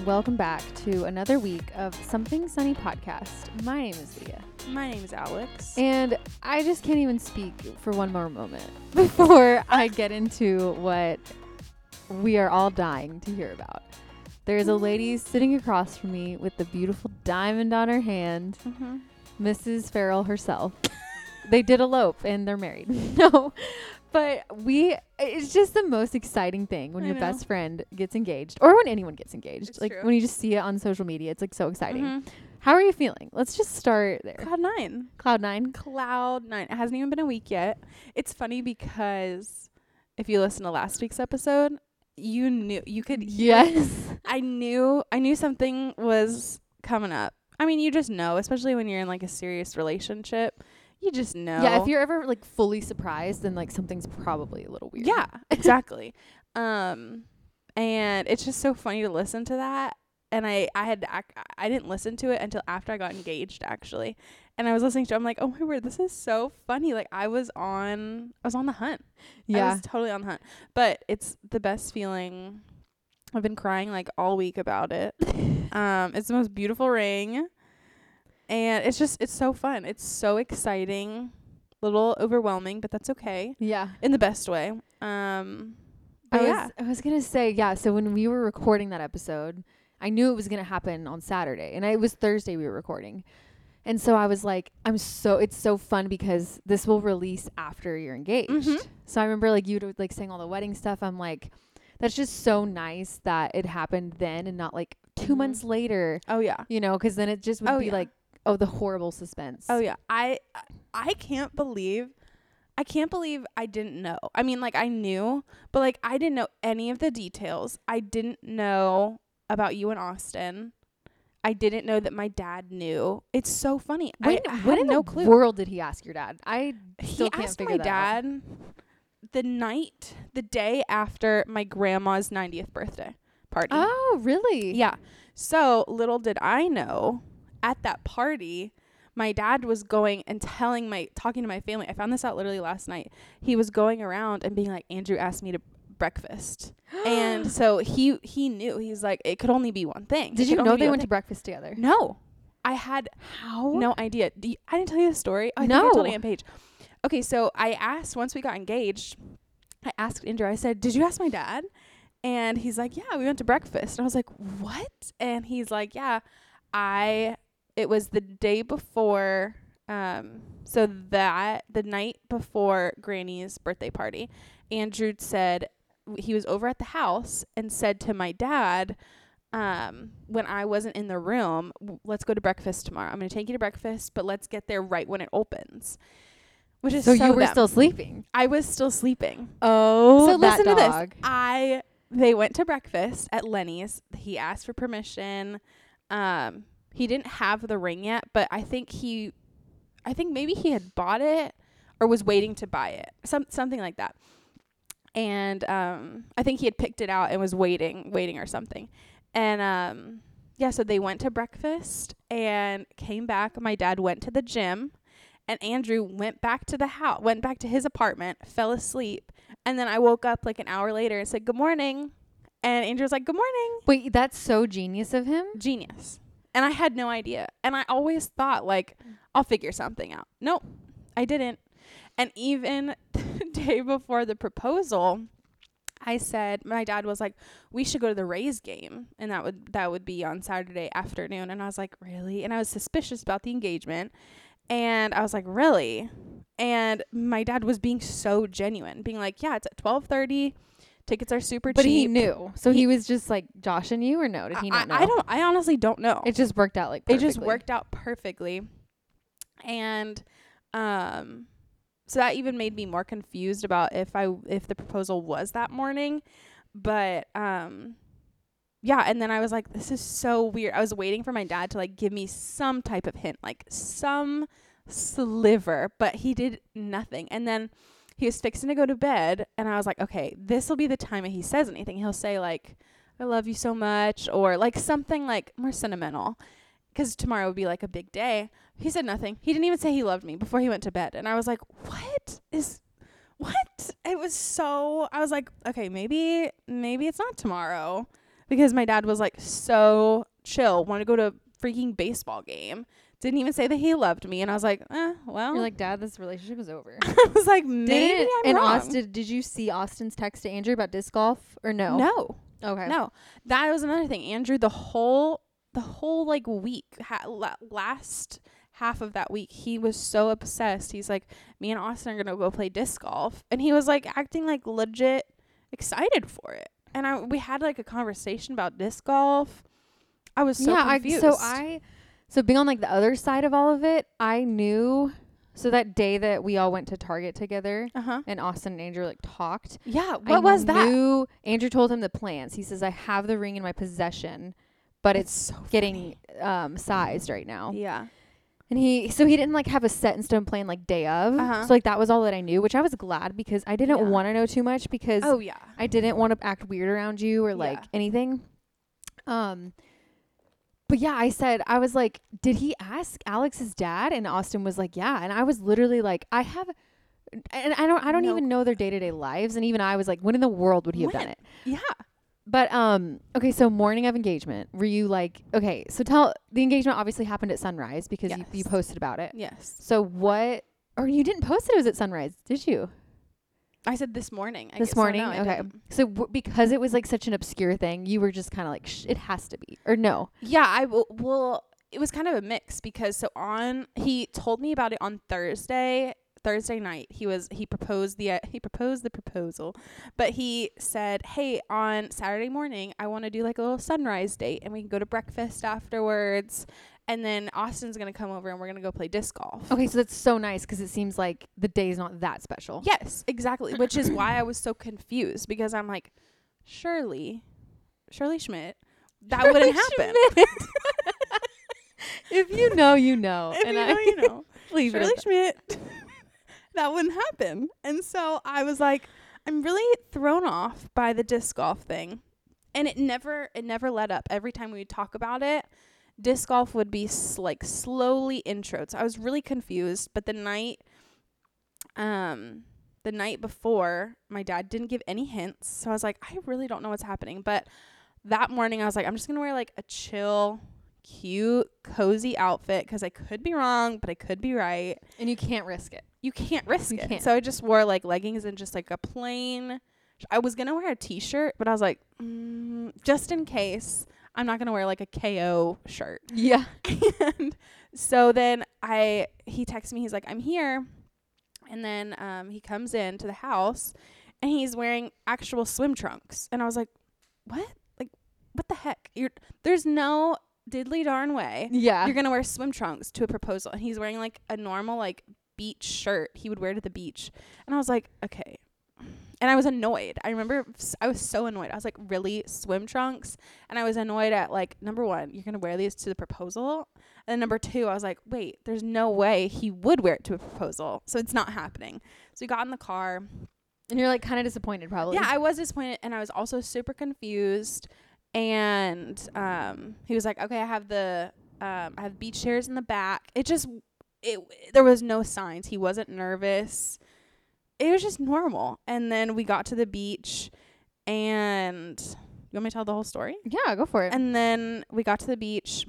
and welcome back to another week of Something Sunny podcast. My name is Leah, My name is Alex. and I just can't even speak for one more moment before I get into what we are all dying to hear about. There's a lady sitting across from me with the beautiful diamond on her hand, mm-hmm. Mrs. Farrell herself. they did elope and they're married. no, but we, it's just the most exciting thing when I your know. best friend gets engaged or when anyone gets engaged. It's like true. when you just see it on social media, it's like so exciting. Mhm. How are you feeling? Let's just start there. Cloud nine. Cloud nine. Cloud nine. It hasn't even been a week yet. It's funny because if you listen to last week's episode, you knew you could Yes. I knew I knew something was coming up. I mean, you just know, especially when you're in like a serious relationship. You just know. Yeah, if you're ever like fully surprised, then like something's probably a little weird. Yeah, exactly. um, and it's just so funny to listen to that. And I, I had, ac- I didn't listen to it until after I got engaged, actually. And I was listening to, it, I'm like, oh my word, this is so funny. Like I was on, I was on the hunt. Yeah, I was totally on the hunt. But it's the best feeling. I've been crying like all week about it. um, it's the most beautiful ring, and it's just, it's so fun. It's so exciting. Little overwhelming, but that's okay Yeah. in the best way. Um, I yeah, was I was gonna say yeah. So when we were recording that episode, I knew it was gonna happen on Saturday, and it was Thursday we were recording, and so I was like, I'm so it's so fun because this will release after you're engaged. Mhm. So I remember like you would like saying all the wedding stuff. I'm like, that's just so nice that it happened then and not like 2 months later. oh yeah, You know, because then it just would be yeah. like, the horrible suspense. oh yeah. I I can't believe. I can't believe I didn't know. I mean, like I knew, but like I didn't know any of the details. I didn't know about you and Austin. I didn't know that my dad knew. It's so funny. When, I, I when had in no the clue. world did he ask your dad? I he still can't asked figure my that out. dad the night, the day after my grandma's 90th birthday party. Oh, really? Yeah. So little did I know at that party, my dad was going and telling my, talking to my family. I found this out literally last night. He was going around and being like, Andrew asked me to breakfast. and so he, he knew, he's like, it could only be one thing. Did It you know they went to breakfast together? No. I had How? no idea. You, I didn't tell you the story. Oh, I think I told No. Aunt Paige. Okay, so I asked once we got engaged. I asked Andrew. I said, "Did you ask my dad?" And he's like, "Yeah, we went to breakfast." And I was like, "What?" And he's like, "Yeah, I. It was the day before. Um, so that the night before Granny's birthday party, Andrew said he was over at the house and said to my dad." um, when I wasn't in the room, let's go to breakfast tomorrow. I'm going to take you to breakfast, but let's get there right when it opens. Which is So, so, you were them. still sleeping. I was still sleeping. Oh, so listen to this. I they went to breakfast at Lenny's. He asked for permission. Um, he didn't have the ring yet, but I think he, I think maybe he had bought it or was waiting to buy it. Some something like that. And um, I think he had picked it out and was waiting, waiting or something. And um, yeah, so they went to breakfast and came back. My dad went to the gym, and Andrew went back to the house, went back to his apartment, fell asleep, and then I woke up like an hour later and said, Good morning. And Andrew was like, Good morning. Wait, that's so genius of him. Genius. And I had no idea. And I always thought, like, mm. I'll figure something out. Nope, I didn't. And even the day before the proposal, I said my dad was like, "We should go to the Rays game," and that would that would be on Saturday afternoon. And I was like, "Really?" And I was suspicious about the engagement, and I was like, "Really?" And my dad was being so genuine, being like, "Yeah, it's at twelve thirty. Tickets are super But cheap." But he knew. So he, He- was just like Josh and you, or no? Did he I, not know? I don't. I honestly don't know. It just worked out like it just worked out perfectly and um so that even made me more confused about if I if the proposal was that morning but um yeah and then I was like this is so weird I was waiting for my dad to like give me some type of hint like some sliver but he did nothing and then he was fixing to go to bed and I was like okay this will be the time that he says anything he'll say like I love you so much or like something like more sentimental because tomorrow would be like a big day. He said nothing. He didn't even say he loved me before he went to bed. And I was like, what is, what? It was so, I was like, okay, maybe, maybe it's not tomorrow. because my dad was like so chill, want to go to freaking baseball game. Didn't even say that he loved me, and I was like, eh, well, You're like, Dad, this relationship is over. I was like, maybe Did I'm and wrong. Austin, did you see Austin's text to Andrew about disc golf or no? no, Okay. no, that was another thing. Andrew, the whole, the whole like week, ha- la- last half of that week, he was so obsessed. He's like, me and Austin are gonna go play disc golf, and he was like acting like legit excited for it. And I, we had like a conversation about disc golf. I was so yeah, confused. I so I so being on like the other side of all of it, I knew so that day that we all went to Target together uh huh. and Austin and Andrew like talked. Yeah. What I was that? Knew, Andrew told him the plans. He says I have the ring in my possession, but it's, so getting um sized right now. Yeah. And he so he didn't like have a set in stone plan like day of. Uh-huh. So like that was all that I knew, which I was glad because I didn't Yeah. want to know too much because Oh yeah. I didn't want to act weird around you or like Yeah. anything. Um but yeah, I said I was like, did he ask Alex's dad? And Austin was like, yeah. And I was literally like, I have and I don't I don't No even know their day-to-day lives and even I was like, when in the world would he have When? done it? Yeah. But um okay, so morning of engagement, were you like okay, so tell the engagement obviously happened at sunrise because you, you posted about it. Yes. So what or you didn't post it, it was at sunrise, did you? I said this morning. I This guess, so morning? no, Okay. So w- because it was like such an obscure thing, you were just kind of like, Shh, it has to be, or no? Yeah, I will. Well, it was kind of a mix because so on he told me about it on Thursday. Thursday night, he was he proposed the uh, he proposed the proposal, but he said, "Hey, on Saturday morning, I want to do like a little sunrise date, and we can go to breakfast afterwards, and then Austin's gonna come over, and we're gonna go play disc golf." Okay, so that's so nice because it seems like the day is not that special. Yes, exactly. Which is why I was so confused because I'm like, surely, Shirley Schmidt, that Shirley wouldn't happen. if you know, you know, if and you I know, you know. leave Shirley it. Schmidt, that wouldn't happen. And so I was like, I'm really thrown off by the disc golf thing. And it never, it never let up. Every time we would talk about it, disc golf would be s- like slowly intro. So I was really confused. But the night, um, the night before, my dad didn't give any hints. So I was like, I really don't know what's happening. But that morning, I was like, I'm just gonna wear like a chill, cute, cozy outfit because I could be wrong, but I could be right. and you can't risk it. You can't risk You it. can't. So I just wore like leggings and just like a plain. I was gonna wear a t-shirt, but I was like, mm, just in case, I'm not gonna wear like a KO shirt. Yeah. and so then I he texts me. He's like, I'm here, and then um he comes in to the house, and he's wearing actual swim trunks, and I was like, what? Like, what the heck? You're there's no diddly darn way Yeah. you're gonna wear swim trunks to a proposal and he's wearing like a normal like beach shirt he would wear to the beach and i was like okay and i was annoyed i remember I was so annoyed i was like really swim trunks and i was annoyed at like number one you're gonna wear these to the proposal and then number two i was like wait there's no way he would wear it to a proposal so it's not happening so we got in the car and you're like kind of disappointed, probably. yeah, I was disappointed and I was also super confused. And um he was like, "Okay, I have the um I have beach chairs in the back." It just it there was no signs. He wasn't nervous. It was just normal. And then we got to the beach and you want me to tell the whole story? yeah. Go for it. And then we got to the beach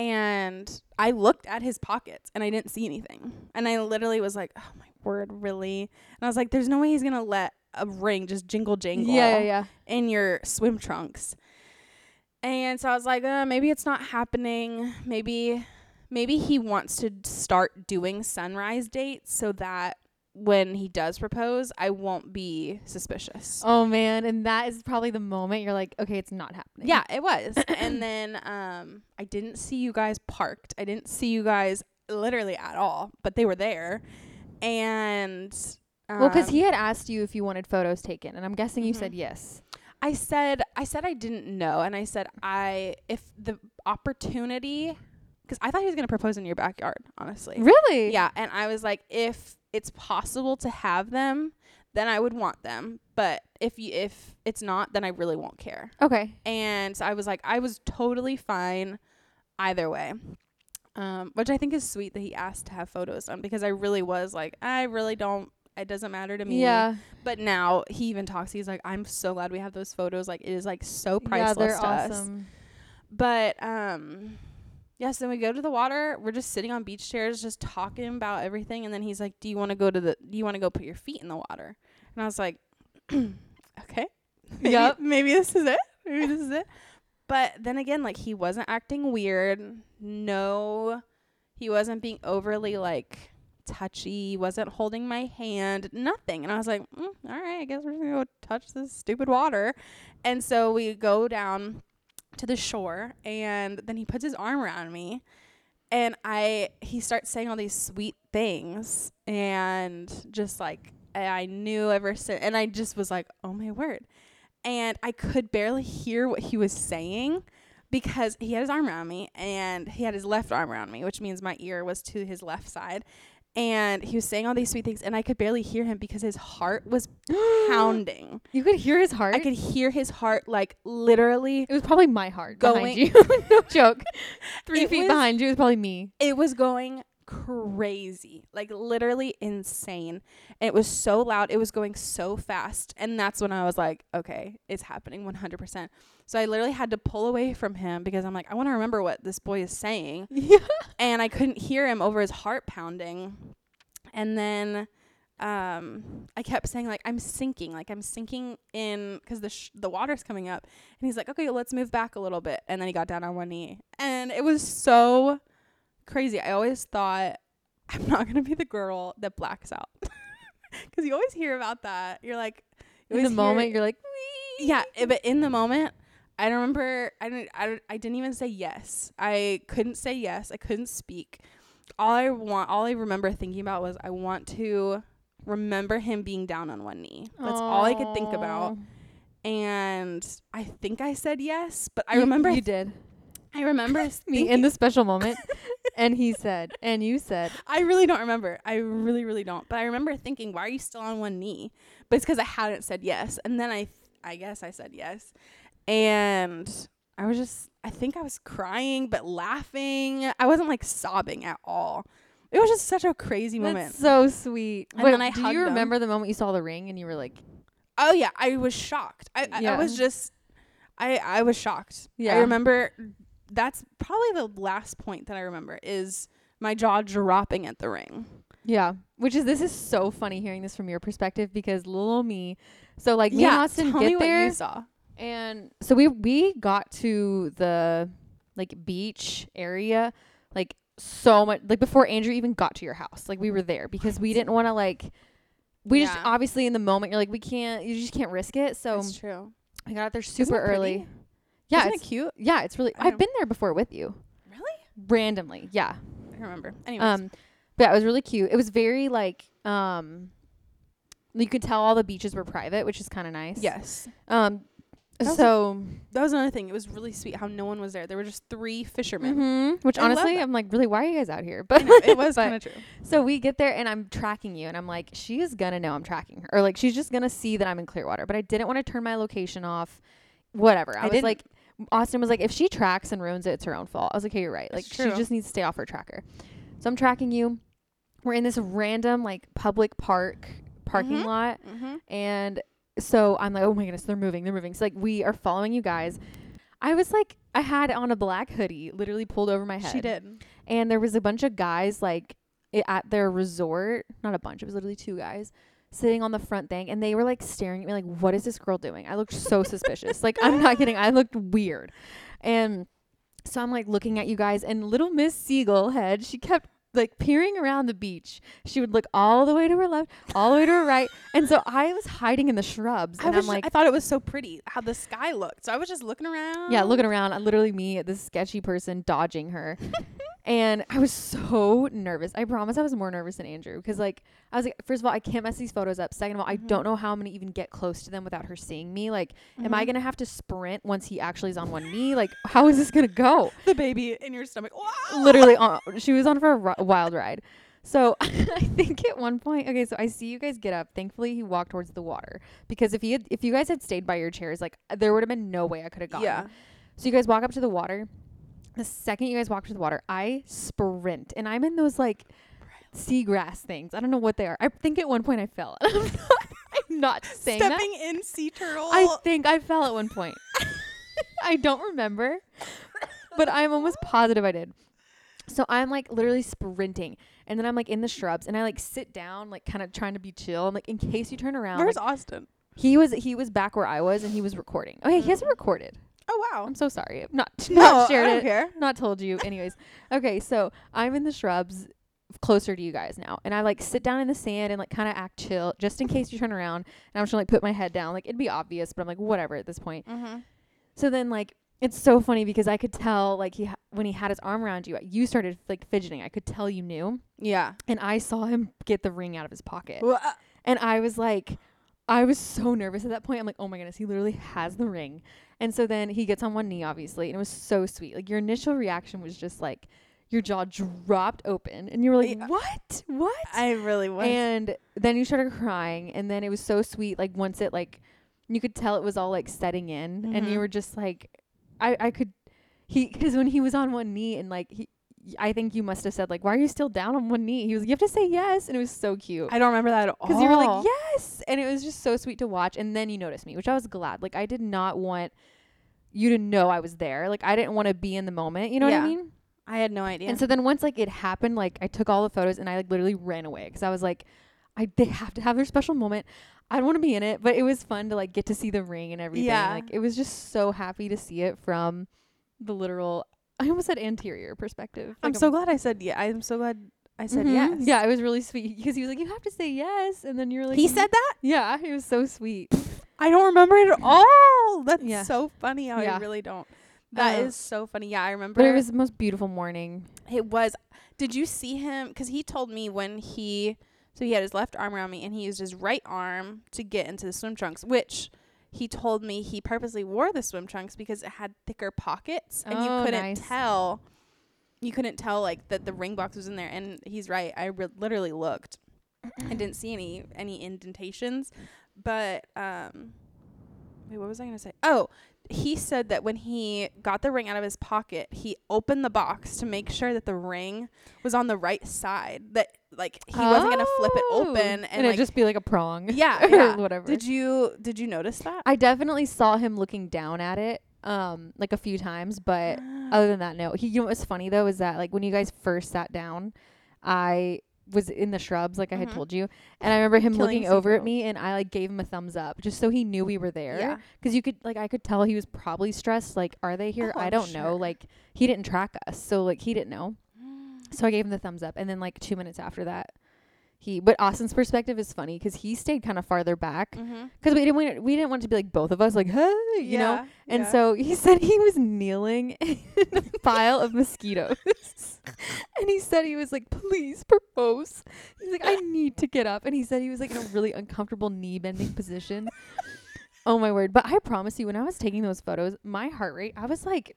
and I looked at his pockets and I didn't see anything. And I literally was like, oh my word, really? And I was like, there's no way he's going to let a ring just jingle jangle yeah, yeah, yeah. in your swim trunks. And so I was like, uh, maybe it's not happening. Maybe maybe he wants to start doing sunrise dates so that when he does propose, I won't be suspicious. Oh man, and that is probably the moment you're like, okay, it's not happening. Yeah, it was. and then um I didn't see you guys parked. I didn't see you guys literally at all, but they were there. And um, Well, because he had asked you if you wanted photos taken, and I'm guessing you Mhm. said yes. I said I said I didn't know and I said I if the opportunity cuz I thought he was going to propose in your backyard, honestly. Really? Yeah, and I was like if it's possible to have them, then I would want them, but if you if it's not, then I really won't care. Okay. And so I was like, I was totally fine either way. Um, which I think is sweet that he asked to have photos done because I really was like, I really don't, It doesn't matter to me. Yeah. But now he even talks. He's like, I'm so glad we have those photos. Like it is like so priceless Yeah, they're to us. awesome. But um yes, then we go to the water. We're just sitting on beach chairs just talking about everything and then he's like, "Do you want to go to the do you want to go put your feet in the water?" And I was like, "Okay. Maybe, Yep. maybe this is it. Maybe this is it." But then again, like he wasn't acting weird. No, he wasn't being overly like touchy. He wasn't holding my hand. Nothing. And I was like, mm, "All right, I guess we're gonna go touch this stupid water." And so we go down to the shore and then he puts his arm around me and I he starts saying all these sweet things and just like I knew ever since and I just was like, "Oh my word." And I could barely hear what he was saying because he had his arm around me and he had his left arm around me, which means my ear was to his left side. And he was saying all these sweet things and I could barely hear him because his heart was pounding. You could hear his heart. I could hear his heart like literally it was probably my heart Going- behind you. no joke. Three feet was- behind you was probably me. it was going crazy like literally insane. And it was so loud it was going so fast and that's when i was like okay it's happening 100% so i literally had to pull away from him because i'm like i want to remember what this boy is saying. Yeah. and i couldn't hear him over his heart pounding. And then um i kept saying like i'm sinking like i'm sinking in because the sh- the water's coming up. And he's like okay let's move back a little bit. And then he got down on one knee. And it was so crazy i always thought i'm not gonna be the girl that blacks out because you always hear about that you're like In the moment, hear- you're like, yeah, eh, but in the moment, I don't remember. I didn't. I, I didn't even say yes. I couldn't say yes. I couldn't speak. All I want, all I remember thinking about was I want to remember him being down on one knee. That's all I could think about. And I think I said yes, but I You- remember. you did I remember me in the special moment, and he said, and you said, I really don't remember. I really, really don't. But I remember thinking, why are you still on one knee? But it's because I hadn't said yes. And then I, I guess I said yes. And I was just, I think I was crying, but laughing. I wasn't like sobbing at all. It was just such a crazy moment. "That's so sweet." And Wait, then I do you him. remember the moment you saw the ring and you were like, oh yeah, I was shocked. I, I, I was just, I, I was shocked. Yeah. I remember that's probably the last point that I remember is my jaw dropping at the ring. Yeah, which is this is so funny hearing this from your perspective because little me, so like me and Austin get there, and so we we got to the like beach area like so much like before Andrew even got to your house. Like we were there because we didn't want to like we just obviously in the moment you're like we can't you just can't risk it. So That's true. I got out there super early. pretty? Yeah, Isn't it's it cute? yeah, it's really. I I've been there before with you Really? randomly. Yeah. I remember. Anyways. Um, but yeah, it was really cute. It was very like um, you could tell all the beaches were private, which is kind of nice. yes. Um, That was a- so That was another thing. It was really sweet how no one was there. There were just three fishermen. mhm, which I love honestly, that. I'm like, really, why are you guys out here? I But know, it was but- kind of true. So we get there and I'm tracking you and I'm like, she is gonna know I'm tracking her, or like she's just gonna see that I'm in Clearwater. But I didn't want to turn my location off. Whatever. I, I was didn't. like, Austin was like, if she tracks and ruins it, it's her own fault. I was like, hey, you're right. Like she just needs to stay off her tracker. So I'm tracking you. We're in this random like public park parking Mhm. lot. Mm-hmm. And so I'm like, oh my goodness, they're moving, they're moving. So like we are following you guys. I was like, I had on a black hoodie, literally pulled over my head. She did. And there was a bunch of guys like at their resort, not a bunch, it was literally two guys sitting on the front thing and they were like staring at me like, what is this girl doing? I looked so suspicious. Like I'm not kidding, I looked weird. And so I'm like looking at you guys and little Miss Seagull head, she kept like peering around the beach. She would look all the way to her left, all the way to her right. And so I was hiding in the shrubs I and was I'm like I thought it was so pretty how the sky looked. So I was just looking around. Yeah, looking around, uh, literally me, this sketchy person dodging her. and I was so nervous. I promise I was more nervous than Andrew because, like, I was like, first of all, I can't mess these photos up. Second of all, I Mhm. don't know how I'm going to even get close to them without her seeing me. Like, am I Mhm. going to have to sprint once he actually is on one knee? Like, how is this going to go? the baby in your stomach? Literally, on, she was on for a ri- wild ride. So I think at one point, okay, so I see you guys get up. Thankfully, he walked towards the water because if he had, if you guys had stayed by your chairs, like there would have been no way I could have gone. Yeah. So you guys walk up to the water. The second you guys walk to the water, I sprint, and I'm in those like seagrass things. I don't know what they are. I think at one point I fell. I'm not, I'm not saying that. Stepping in sea turtle. I think I fell at one point. I don't remember, but I'm almost positive I did. So I'm like literally sprinting, and then I'm like in the shrubs, and I like sit down, like kind of trying to be chill. I'm like, in case you turn around, Where's like, Austin? he was he was back where I was, and he was recording. Okay, he hasn't Mm. recorded. Oh wow. I'm so sorry. I've not no, not shared I don't it care. not told you. Anyways, okay, so I'm in the shrubs closer to you guys now, and I like sit down in the sand and like kind of act chill, just in case you turn around. And I'm just gonna like put my head down, like it'd be obvious, but I'm like whatever at this point. Mm-hmm. So then like it's so funny because I could tell like he ha- when he had his arm around you, you started like fidgeting. I could tell you knew, Yeah. and I saw him get the ring out of his pocket, Well, uh, and I was like. I was so nervous at that point. I'm like, oh my goodness, he literally has the ring. And so then he gets on one knee, obviously, and it was so sweet. Like your initial reaction was just like your jaw dropped open, and you were like, what? What? I really was. and then you started crying, and then it was so sweet. Like once it like, you could tell it was all like setting in, and you Mhm. were just like, I I could, he because when he was on one knee and like he. I think you must have said like, "Why are you still down on one knee?" He was, "You have to say yes," and it was so cute. I don't remember that at all. because you were like yes! And it was just so sweet to watch and then you noticed me which i was glad. Like i did not want you to know i was there. Like i didn't want to be in the moment you know what i mean? I had no idea. and so then once like it happened like i took all the photos and i like literally ran away because i was like i they have to have their special moment. I don't want to be in it. But it was fun to like get to see the ring and everything. Yeah. like it was just so happy to see it from the literal i almost said anterior perspective I'm Like, so glad I said yeah. I'm so glad I said Mhm. yes. yeah it was really sweet because he was like you have to say yes and then you're like he "Mhm." said that? Yeah, he was so sweet. I don't remember it at all. That's Yeah. so funny how Yeah. I really don't. That is Um, so funny. Yeah, I remember. But it was the most beautiful morning. It was. Did you see him? Because he told me when he. So he had his left arm around me and he used his right arm to get into the swim trunks, which he told me he purposely wore the swim trunks because it had thicker pockets and you Oh, couldn't nice. tell. You couldn't tell like that the ring box was in there, and he's right. I re- literally looked. I didn't see any any indentations, but um, wait, what was I gonna say? Oh, he said that when he got the ring out of his pocket, he opened the box to make sure that the ring was on the right side. That like he wasn't gonna flip it Oh. open and, and, it like just be like a prong. yeah, or yeah. whatever. Did you did you notice that? I definitely saw him looking down at it, um, like a few times, but other than that, no. He, you know what's funny though is that like when you guys first sat down, I was in the shrubs, like I had Mhm. told you, and I remember him Killing looking over at me, and I like gave him a thumbs up just so he knew we were there. yeah. Because you could like I could tell he was probably stressed. Like, are they here? Oh, I don't know. Like he didn't track us, so like he didn't know. So I gave him the thumbs up, and then like two minutes after that, he. But Austin's perspective is funny because he stayed kind of farther back Mm-hmm. because we didn't want we didn't want to be like both of us like hey you know. And yeah. so he said he was kneeling in a pile of mosquitoes, and he said he was like, "Please propose." He's like, "I need to get up," and he said he was like in a really uncomfortable knee bending position. Oh my word! But I promise you, when I was taking those photos, my heart rate, I was like,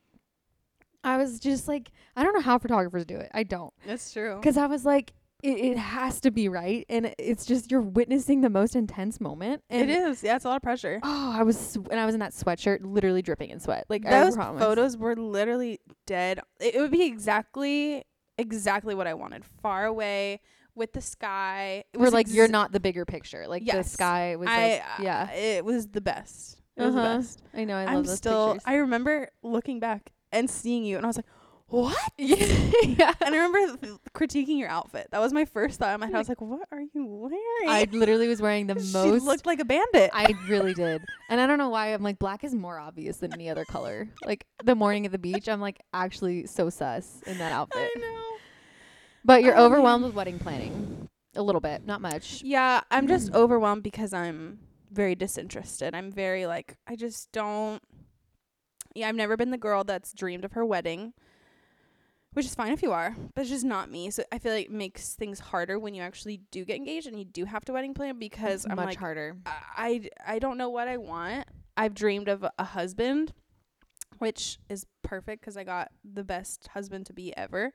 I was just like, I don't know how photographers do it. I don't. that's true. Because I was like, it, it has to be right. And it's just, you're witnessing the most intense moment. And It is. Yeah, it's a lot of pressure. Oh, I was, sw- and I was in that sweatshirt, literally dripping in sweat. Like, Those promise. photos were literally dead. It, it would be exactly exactly what I wanted. Far away with the sky. It were was like, you're not the bigger picture. Like, the Yes. sky was I, like, yeah. It was the best. It was Uh-huh. the best. I know, I those still. pictures. I remember looking back and seeing you, and I was like, "What?" yeah. And I remember th- critiquing your outfit. That was my first thought in my head. I was like, "What are you wearing?" I literally was wearing the most. she looked like a bandit. I really did. And I don't know why. I'm like, black is more obvious than any other color. Like, the morning at the beach, I'm like, actually so sus in that outfit. I know. But you're Oh, overwhelmed with wedding planning. A little bit, not much. Yeah, I'm just overwhelmed because I'm very disinterested. I'm very like I just don't Yeah, I've never been the girl that's dreamed of her wedding. Which is fine if you are, but it's just not me. So I feel like it makes things harder when you actually do get engaged and you do have to wedding plan because It's I'm much like harder. I, I don't know what I want. I've dreamed of a, a husband, which is perfect because I got the best husband to be ever.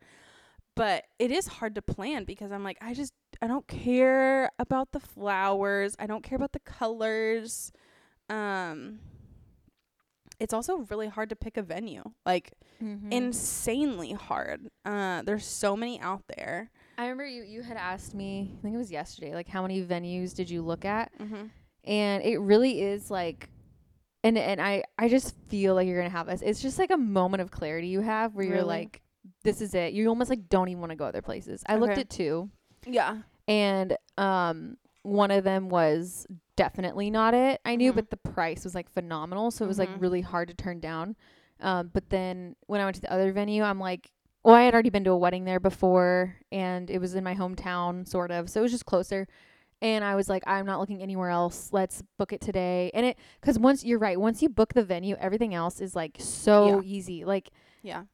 But it is hard to plan because I'm like, I just, I don't care about the flowers. I don't care about the colors. Um, it's also really hard to pick a venue, like Mm-hmm. insanely hard. Uh, there's so many out there. I remember you you had asked me, I think it was yesterday, like how many venues did you look at? Mm-hmm. And it really is like and and I I just feel like you're going to have this. It's just like a moment of clarity you have where you're like this is it. You almost like don't even want to go other places. I looked at two Yeah. and um one of them was definitely not it. I knew Mhm. but the price was like phenomenal, so it was like Mhm. really hard to turn down. Um but then when I went to the other venue, I'm like well, I had already been to a wedding there before and it was in my hometown sort of. So it was just closer. And I was like, I'm not looking anywhere else. Let's book it today. And it, cause once you're right, once you book the venue, everything else is like so easy. Like Yeah.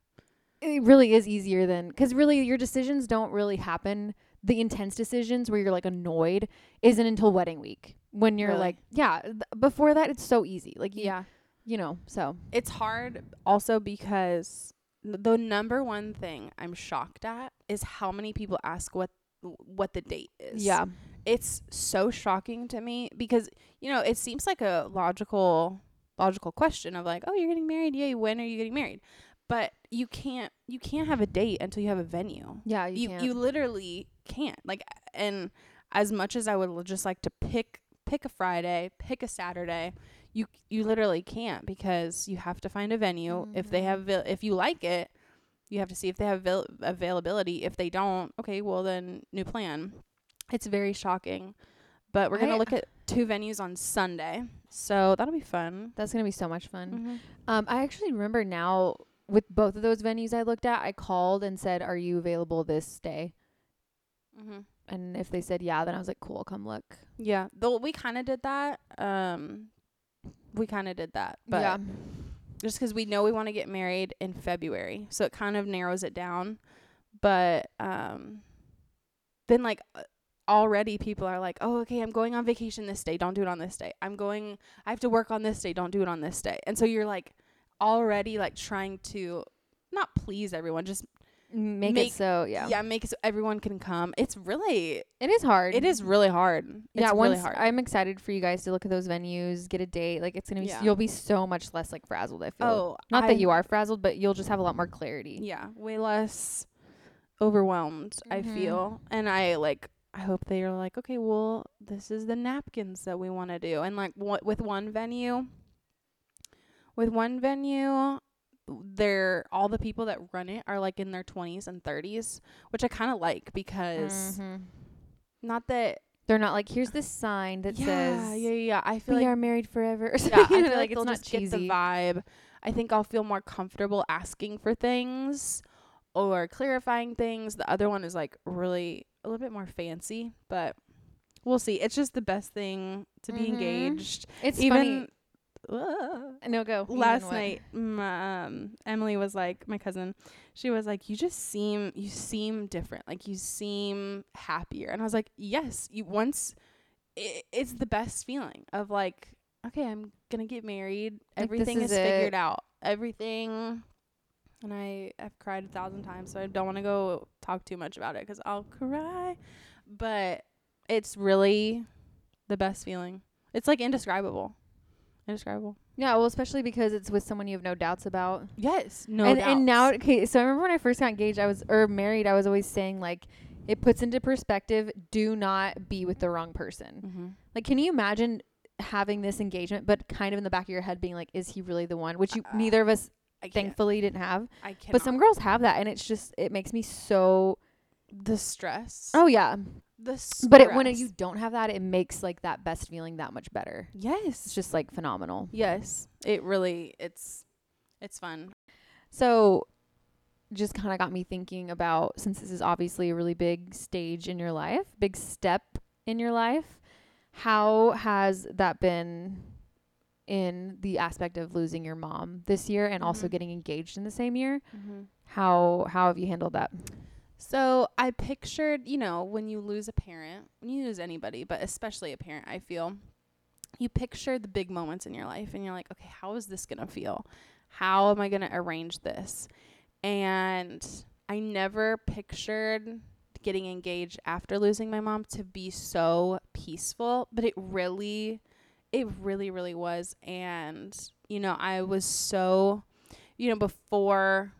it really is easier than because really your decisions don't really happen the intense decisions where you're like annoyed isn't until wedding week when you're Really? like yeah th- before that it's so easy like you, Yeah. you know so It's hard also because the number one thing I'm shocked at is how many people ask what what the date is. yeah It's so shocking to me because you know, it seems like a logical logical question of like, "Oh, you're getting married. Yay, when are you getting married?" But you can't you can't have a date until you have a venue. yeah you, you can't. you literally can't. Like and as much as i would just like to pick pick a friday pick a saturday you you literally can't because you have to find a venue. If they have avail- if you like it you have to see if they have avail- availability. If they don't okay well then new plan. It's very shocking. But we're gonna look at two venues on sunday. So that'll be fun. That's gonna be so much fun. Mm-hmm. um i actually remember now with both of those venues i looked at i called and said are you available this day Mm-hmm. and if they said yeah then i was like cool come look Yeah, though we kind of did that. Um, we kind of did that, but yeah just 'cause we know we want to get married in February, so it kind of narrows it down. But um, then like uh, already people are like, oh, okay, I'm going on vacation this day. Don't do it on this day. I'm going. I have to work on this day. Don't do it on this day. And so you're like already like trying to not please everyone, just make, Make- it so yeah. yeah, make it so everyone can come. It's really it is hard it is really hard. It's yeah, really once hard. I'm excited for you guys to look at those venues, get a date. Like it's gonna be, Yeah. you'll be so much less like frazzled. I feel. oh, not I- that you are frazzled, but you'll just have a lot more clarity. yeah way less overwhelmed i Mhm. feel and i like i hope they are like okay well this is the napkins that we want to do and like what with one venue with one venue they're all the people that run it are like in their 20s and 30s which i kind of like because Mhm. not that They're not like here's this sign that yeah, says yeah yeah yeah i feel we like are married forever. or yeah, I something, you know, feel like it's they'll not just get cheesy. the vibe. I think I'll feel more comfortable asking for things or clarifying things. The other one is like really a little bit more fancy, but we'll see. It's just the best thing to be Mhm. engaged. It's Even funny. No, go. Last night, m- um, Emily was like, my cousin, she was like, you just seem, you seem different. Like you seem happier. And I was like, yes, you once, i it's the best feeling of like, okay, I'm gonna get married. Like, Everything is is figured out. Everything. And I have cried a thousand times, so I don't want to go talk too much about it 'cause I'll cry. But it's really the best feeling. It's like indescribable. Indescribable. Yeah, well, especially because it's with someone you have no doubts about. Yes. No and doubts. and now okay, so I remember when I first got engaged, I was or married, I was always saying like it puts into perspective, do not be with the wrong person. Mm-hmm. Like can you imagine having this engagement but kind of in the back of your head being like is he really the one? Which you Uh, neither of us I can't. thankfully didn't have. I can't. But some girls have that and it's just it makes me so the stress. Oh yeah. The stress. But it, when you don't have that, it makes like that best feeling that much better. Yes. It's just like phenomenal. yes, it really it's it's fun. So just kind of got me thinking about since this is obviously a really big stage in your life, big step in your life, how has that been in the aspect of losing your mom this year and also Mhm. getting engaged in the same year? Mm-hmm. How how have you handled that? So I pictured, you know, when you lose a parent, when you lose anybody, but especially a parent, I feel you picture the big moments in your life and you're like, okay, how is this going to feel? How am I going to arrange this? And I never pictured getting engaged after losing my mom to be so peaceful, but it really it really really was and you know, I was so you know, before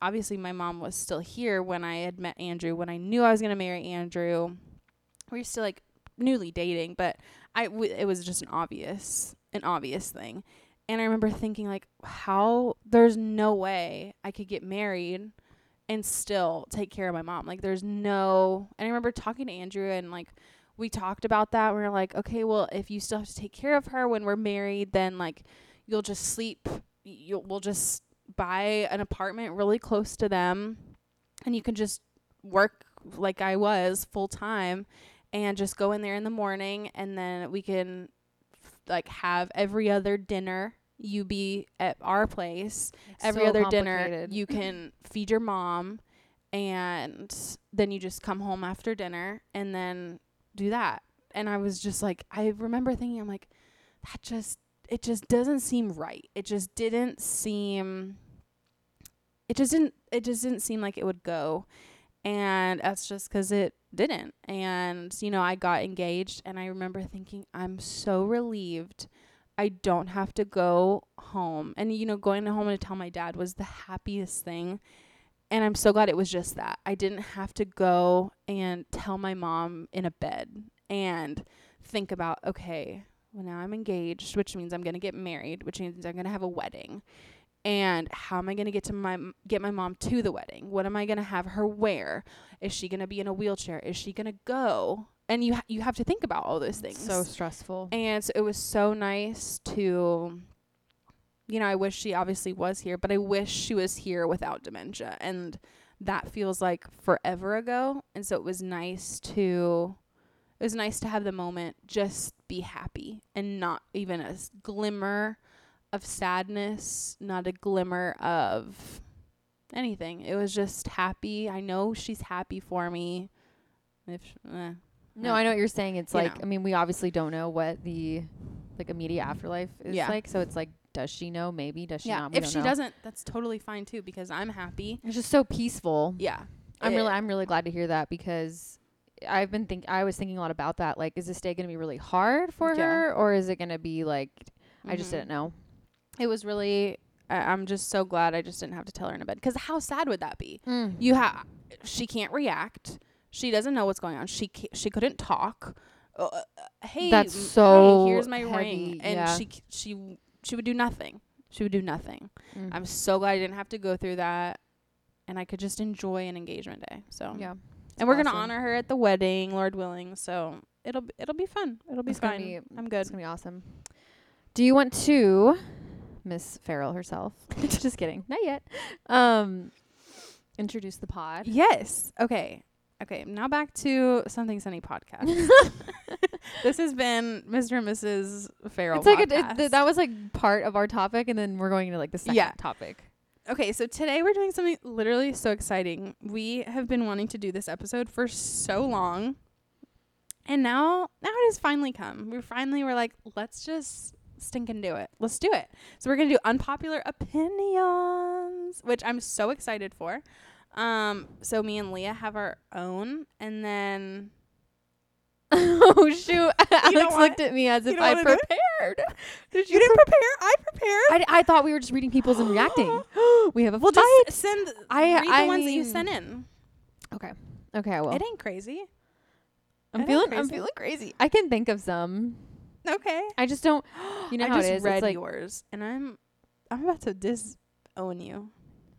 obviously my mom was still here when I had met Andrew. When I knew I was gonna marry Andrew, we were still like newly dating, but I w- it was just an obvious an obvious thing. And I remember thinking like, how there's no way I could get married and still take care of my mom. Like there's no. And I remember talking to Andrew and like we talked about that. We are like, okay, well, if you still have to take care of her when we're married, then like you'll just sleep. You'll we'll just buy an apartment really close to them, and you can just work like I was full time, and just go in there in the morning, and then we can like have every other dinner you be at our place. It's every so other dinner you can feed your mom and then you just come home after dinner and then do that. And i was just like i remember thinking i'm like that just it just doesn't seem right. It just didn't seem it just didn't it just didn't seem like it would go. And that's just because it didn't. And you know i got engaged and i remember thinking i'm so relieved i don't have to go home. And you know going home to tell my dad was the happiest thing. And i'm so glad it was just that. I didn't have to go and tell my mom in a bed and think about okay well now i'm engaged which means i'm going to get married which means i'm going to have a wedding and how am I going to get to my get my mom to the wedding? What am I going to have her wear? Is she going to be in a wheelchair? Is she going to go? And you ha- you have to think about all those things. so stressful. and so it was so nice to you know, I wish she obviously was here, but I wish she was here without dementia and that feels like forever ago. And so it was nice to it was nice to have the moment just be happy and not even a glimmer of sadness, not a glimmer of anything. It was just happy. I know she's happy for me. If eh, No, I know what you're saying. It's You like know. I mean, we obviously don't know what the like immediate afterlife is Yeah. like. So it's like, does she know? Maybe. Does she yeah, not? We if she know. doesn't, that's totally fine too because I'm happy. it's just so peaceful. Yeah. I'm really, I'm really glad to hear that because I've been think, I was thinking a lot about that. Like, is this day gonna be really hard for Yeah. her, or is it gonna be like, I just Mhm. didn't know. It was really. I I'm just so glad I just didn't have to tell her in a bed because how sad would that be? Mm. You have she can't react. She doesn't know what's going on. She ca- she couldn't talk. Uh, uh, hey, That's m- hey, so here's my heavy, ring, and yeah. she she she would do nothing. She would do nothing. Mm. I'm so glad I didn't have to go through that, and I could just enjoy an engagement day. So yeah. and we're gonna honor her at the wedding, Lord willing. So it'll it'll be fun. It'll be It's fun. be- I'm good. It's gonna be awesome. Do you want to, Miss Farrell herself? just kidding. Not yet. Um, introduce the pod. Yes. Okay. Okay. Now back to something sunny podcast. this has been Mr. and Mrs. Farrell. It's like a, it, th- that was like part of our topic, and then we're going into like the second Yeah. topic. Okay, so today we're doing something literally so exciting. We have been wanting to do this episode for so long. And now now it has finally come. We finally were like, let's just stink and do it. Let's do it. So we're gonna do unpopular opinions, which I'm so excited for. Um, so me and Leah have our own and then oh shoot! Alex looked at me as if I what it is? prepared. Did You didn't prepare, I prepared. I, I thought we were just reading people's and reacting. we have a We'll fight. just send I- read the I ones that you sent in. okay. Okay. Well, it ain't crazy. I'm it feeling. I'm feeling crazy. I can think of some. Okay. I just don't. You know I how just it is. read it's like yours, and I'm I'm about to disown you.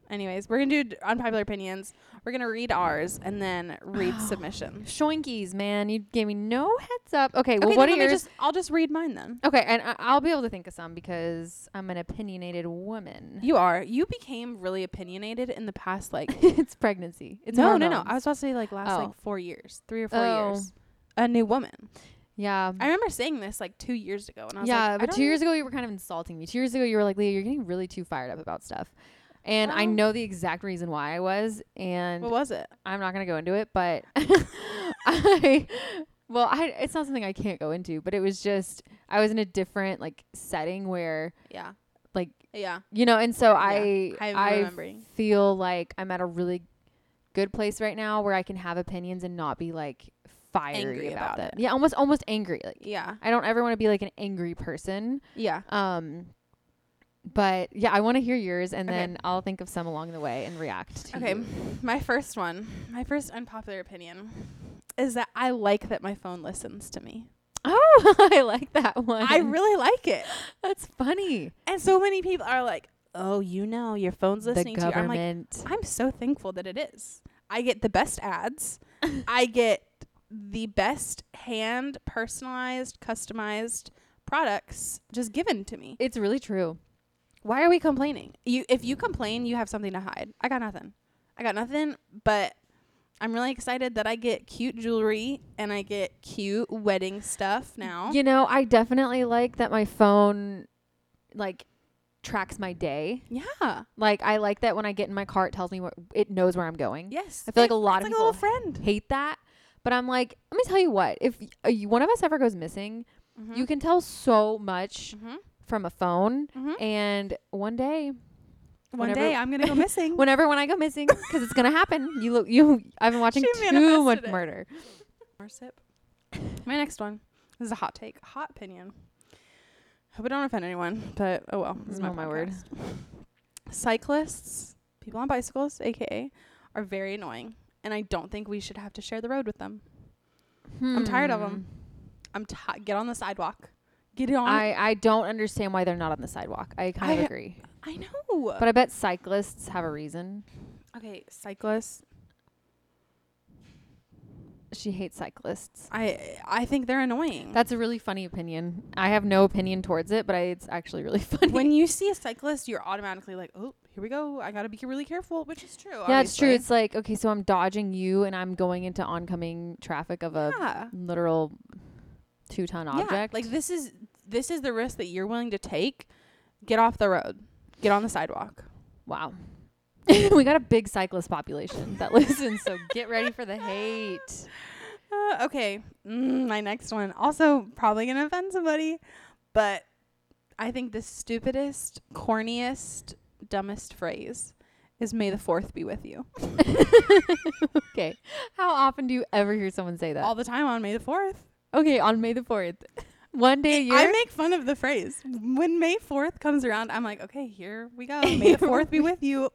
Anyways, we're gonna do d- unpopular opinions. We're gonna read ours and then read submissions. shoinkies, man. You gave me no heads up. Okay. Well, okay, what are yours? just I'll just read mine then. okay, and I, I'll be able to think of some because I'm an opinionated woman. You are. You became really opinionated in the past like it's pregnancy. It's no, no, no. I was about to say like last Oh. like four years, three or four Oh. years. A new woman. Yeah. I remember saying this like two years ago, and I was yeah, like, I but two years ago you were kind of insulting me. Two years ago you were like, Leah, you're getting really too fired up about stuff. And I know the exact reason why I was, and What was it? I'm not gonna go into it, but I well, I it's not something I can't go into, but it was just I was in a different like setting where Yeah. like Yeah. you know, and so I I'm I feel like I'm at a really good place right now where I can have opinions and not be like fiery Angry about, about it. Yeah, almost almost angry. Like Yeah. I don't ever want to be like an angry person. Yeah. Um But yeah, I want to hear yours, and Okay. then I'll think of some along the way and react to. Okay, you. my first one, my first unpopular opinion is that I like that my phone listens to me. Oh, I like that one. I really like it. That's funny. And so many people are like, "Oh, you know, your phone's listening to you." I'm like. I'm so thankful that it is. I get the best ads. I get the best hand personalized, customized products just given to me. it's really true. Why are we complaining? You if you complain, you have something to hide. I got nothing. I got nothing, but I'm really excited that I get cute jewelry and I get cute wedding stuff now. You know, I definitely like that my phone, like, tracks my day. Yeah. Like, I like that when I get in my car, it tells me what it knows where I'm going. Yes. I feel like a lot of like people friend. Hate that, but I'm like, let me tell you what. If uh, you- one of us ever goes missing, you can tell so much Mhm. from a phone. Mhm. And one day, One whenever- day I'm gonna go missing. whenever when I go missing, because it's gonna happen. You look, you. I've been watching She too much it. murder. More sip. My next one. This is a hot take, hot opinion. Hope I don't offend anyone, but oh well. This is my, Oh, my word. Cyclists, people on bicycles, aka, are very annoying, and I don't think we should have to share the road with them. I'm tired of them. Hmm. I'm ti get on the sidewalk. Get it on. I I don't understand why they're not on the sidewalk. I kind of agree, I know. but I bet cyclists have a reason. okay, cyclists. She hates cyclists. I I think they're annoying. That's a really funny opinion. I have no opinion towards it, but I, it's actually really funny. when you see a cyclist, you're automatically like, "Oh, here we go. I gotta be really careful," which is true. yeah, it's true. It's like okay, so I'm dodging you, and I'm going into oncoming traffic of a yeah. literal two ton object. Yeah, like this is this is the risk that you're willing to take. Get off the road. Get on the sidewalk. wow. we got a big cyclist population that listens, so get ready for the hate. Uh, okay, mm, my next one. Also, probably gonna offend somebody, but I think the stupidest, corniest, dumbest phrase is "May the Fourth be with you." okay, how often do you ever hear someone say that? All the time on May the Fourth. okay, on May the fourth, one day a year. I make fun of the phrase when May Fourth comes around. I'm like, okay, here we go. May the Fourth be with you.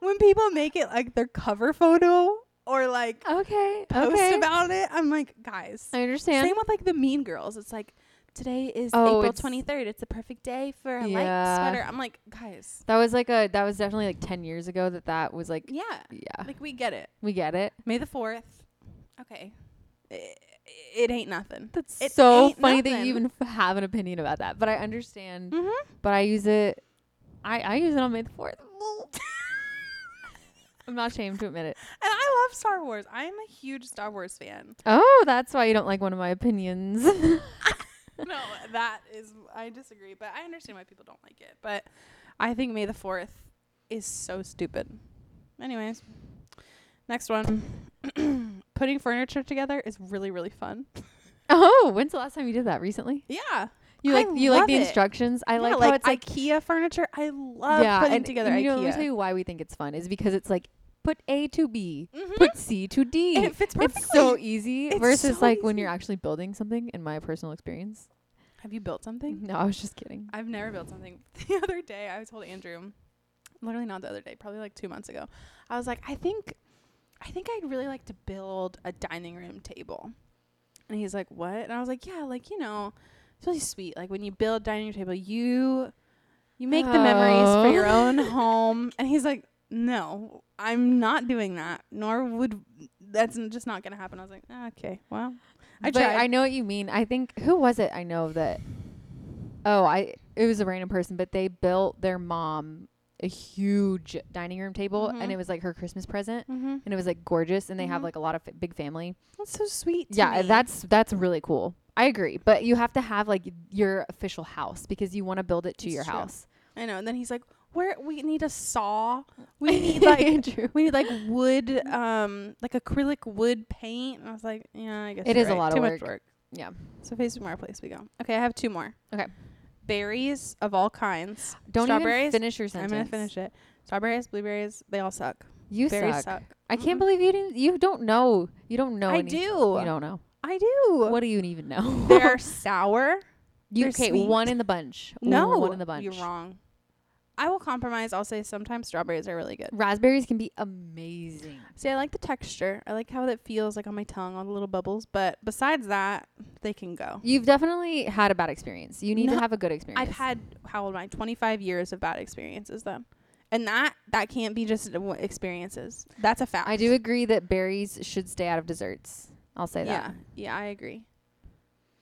When people make it like their cover photo or like okay, post okay. about it, I'm like, guys. I understand. Same with like the Mean Girls. It's like today is Oh, April 23rd. It's the perfect day for a light sweater. I'm like, guys. That was like a that was definitely like 10 years ago that that was like Yeah, yeah. like we get it. We get it. May the 4th. Okay. It, it ain't nothing. That's It so funny that you even have an opinion about that. But I understand. Mhm. But I use it I I use it on May the 4th. I'm not ashamed to admit it. And I love Star Wars. I am a huge Star Wars fan. Oh, that's why you don't like one of my opinions. no, that is I disagree, but I understand why people don't like it. But I think May the Fourth is so stupid. Anyways, next one. Putting furniture together is really really fun. oh, when's the last time you did that? Recently? Yeah, You I like you like the it. instructions? I yeah, like, like, how it's like IKEA furniture. I love yeah, putting and, together and you know, let me IKEA. tell you why we think it's fun is because it's like put A to B, Mhm. put C to D. And it fits perfectly. It's so easy It's versus so like when you're actually building something. In my personal experience, Have you built something? no, I was just kidding. I've never built something. The other day, I told Andrew, literally not the other day, probably like two months ago. I was like, I think, I think I'd really like to build a dining room table. And he's like, what? And I was like, yeah, like you know, it's really sweet. Like when you build a dining room table, you, you make the memories for your Oh. own home. And he's like, no, I'm not doing that. Nor would that's just not gonna happen. I was like, ah, okay, well, I but tried. I know what you mean. I think who was it? I know that. Oh, I it was a random person, but they built their mom a huge dining room table, Mhm. and it was like her Christmas present, mm-hmm. and it was like gorgeous, and they have Mhm. like a lot of f- big family. That's so sweet. yeah, me. that's that's really cool. I agree, but you have to have like your official house because you want to build it to It's your true. house. I know. And then he's like, "Where we need a saw. We need like we need like wood, um, like acrylic wood paint." And I was like, "Yeah, I guess it is you're a right. lot of Too work. much work." Yeah. So Facebook Marketplace we go. Okay, I have two more. Okay. Berries of all kinds. Don't even Strawberries? finish your sentence. I'm gonna finish it. Strawberries, blueberries, they all suck. You Berries suck. suck. I can't believe you didn't. You don't know. You don't know. I any- do. You don't know. I do. What do you even know? They're sour. You okay? sweet. One in the bunch. No, one in the bunch. You're wrong. I will compromise. I'll say sometimes strawberries are really good. Raspberries can be amazing. See, I like the texture. I like how it feels like on my tongue, all the little bubbles. But besides that, they can go. You've definitely had a bad experience. You need No, to have a good experience. I've had how old am I? 25 years of bad experiences then, and that that can't be just experiences. That's a fact. I do agree that berries should stay out of desserts. I'll say that. Yeah, that. yeah, I agree.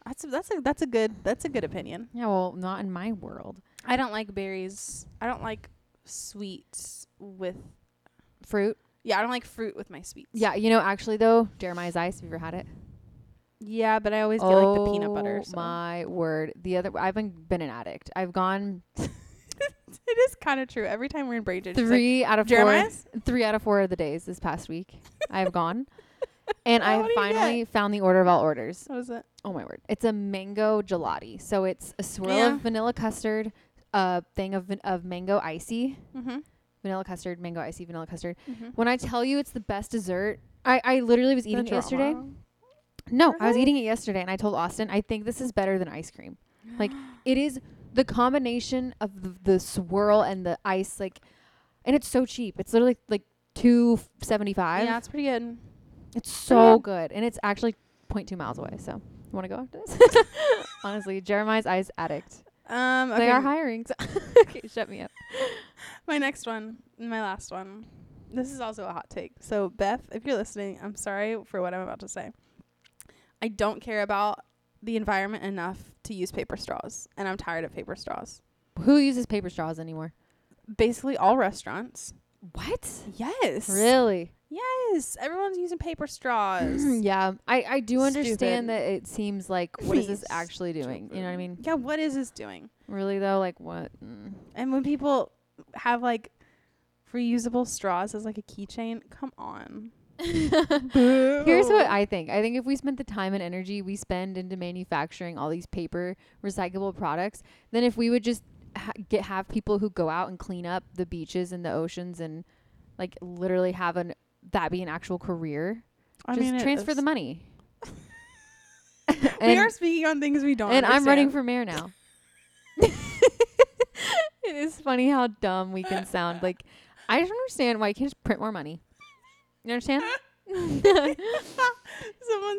That's a, that's a that's a good that's a good opinion. Yeah, well, not in my world. I don't like berries. I don't like sweets with. Fruit. Yeah, I don't like fruit with my sweets. Yeah, you know, actually though, Jeremiah's ice. Have you ever had it? Yeah, but I always get like the peanut butter. Oh So. my word! The other, I've been been an addict. I've gone it is kind of true. Every time we're in Braintree, she's like, three out of four. Jeremiah's. Three out of four of the days this past week, I have gone, and I have what do you get? finally found the order of all orders. What is it? Oh my word! It's a mango gelati. So it's a swirl Yeah. of vanilla custard, a thing of van- of mango icy, Mm-hmm. vanilla custard, mango icy, vanilla custard. mm-hmm. When I tell you it's the best dessert, I I literally was eating it yesterday. No, I was eating it yesterday, and I told Austin I think this is better than ice cream. Like it is the combination of the, the swirl and the ice, like, and it's so cheap. It's literally like two seventy five. Yeah, it's pretty good. It's so Yeah. good, and it's actually 0.2 miles away. So you want to go after this? Honestly, Jeremiah's Eyes addict. Um, okay, They are hiring. So okay, shut me up. my next one, my last one. This is also a hot take. So Beth, if you're listening, I'm sorry for what I'm about to say. I don't care about the environment enough to use paper straws, and I'm tired of paper straws. Who uses paper straws anymore? Basically, all restaurants. What? Yes. Really? Yes. Everyone's using paper straws. yeah, I I do Stupid. understand that it seems like what is this actually doing? You know what I mean? Yeah. What is this doing? Really though, like what? Mm. And when people have like reusable straws as like a keychain, come on. Here's what I think. I think if we spent the time and energy we spend into manufacturing all these paper recyclable products, then if we would just ha- get have people who go out and clean up the beaches and the oceans and like literally have an that be an actual career, I just mean, transfer the money. we are speaking on things we don't. and I'm running for mayor now. it is funny how dumb we can sound. Like I don't understand why you can't just print more money. You understand? Someone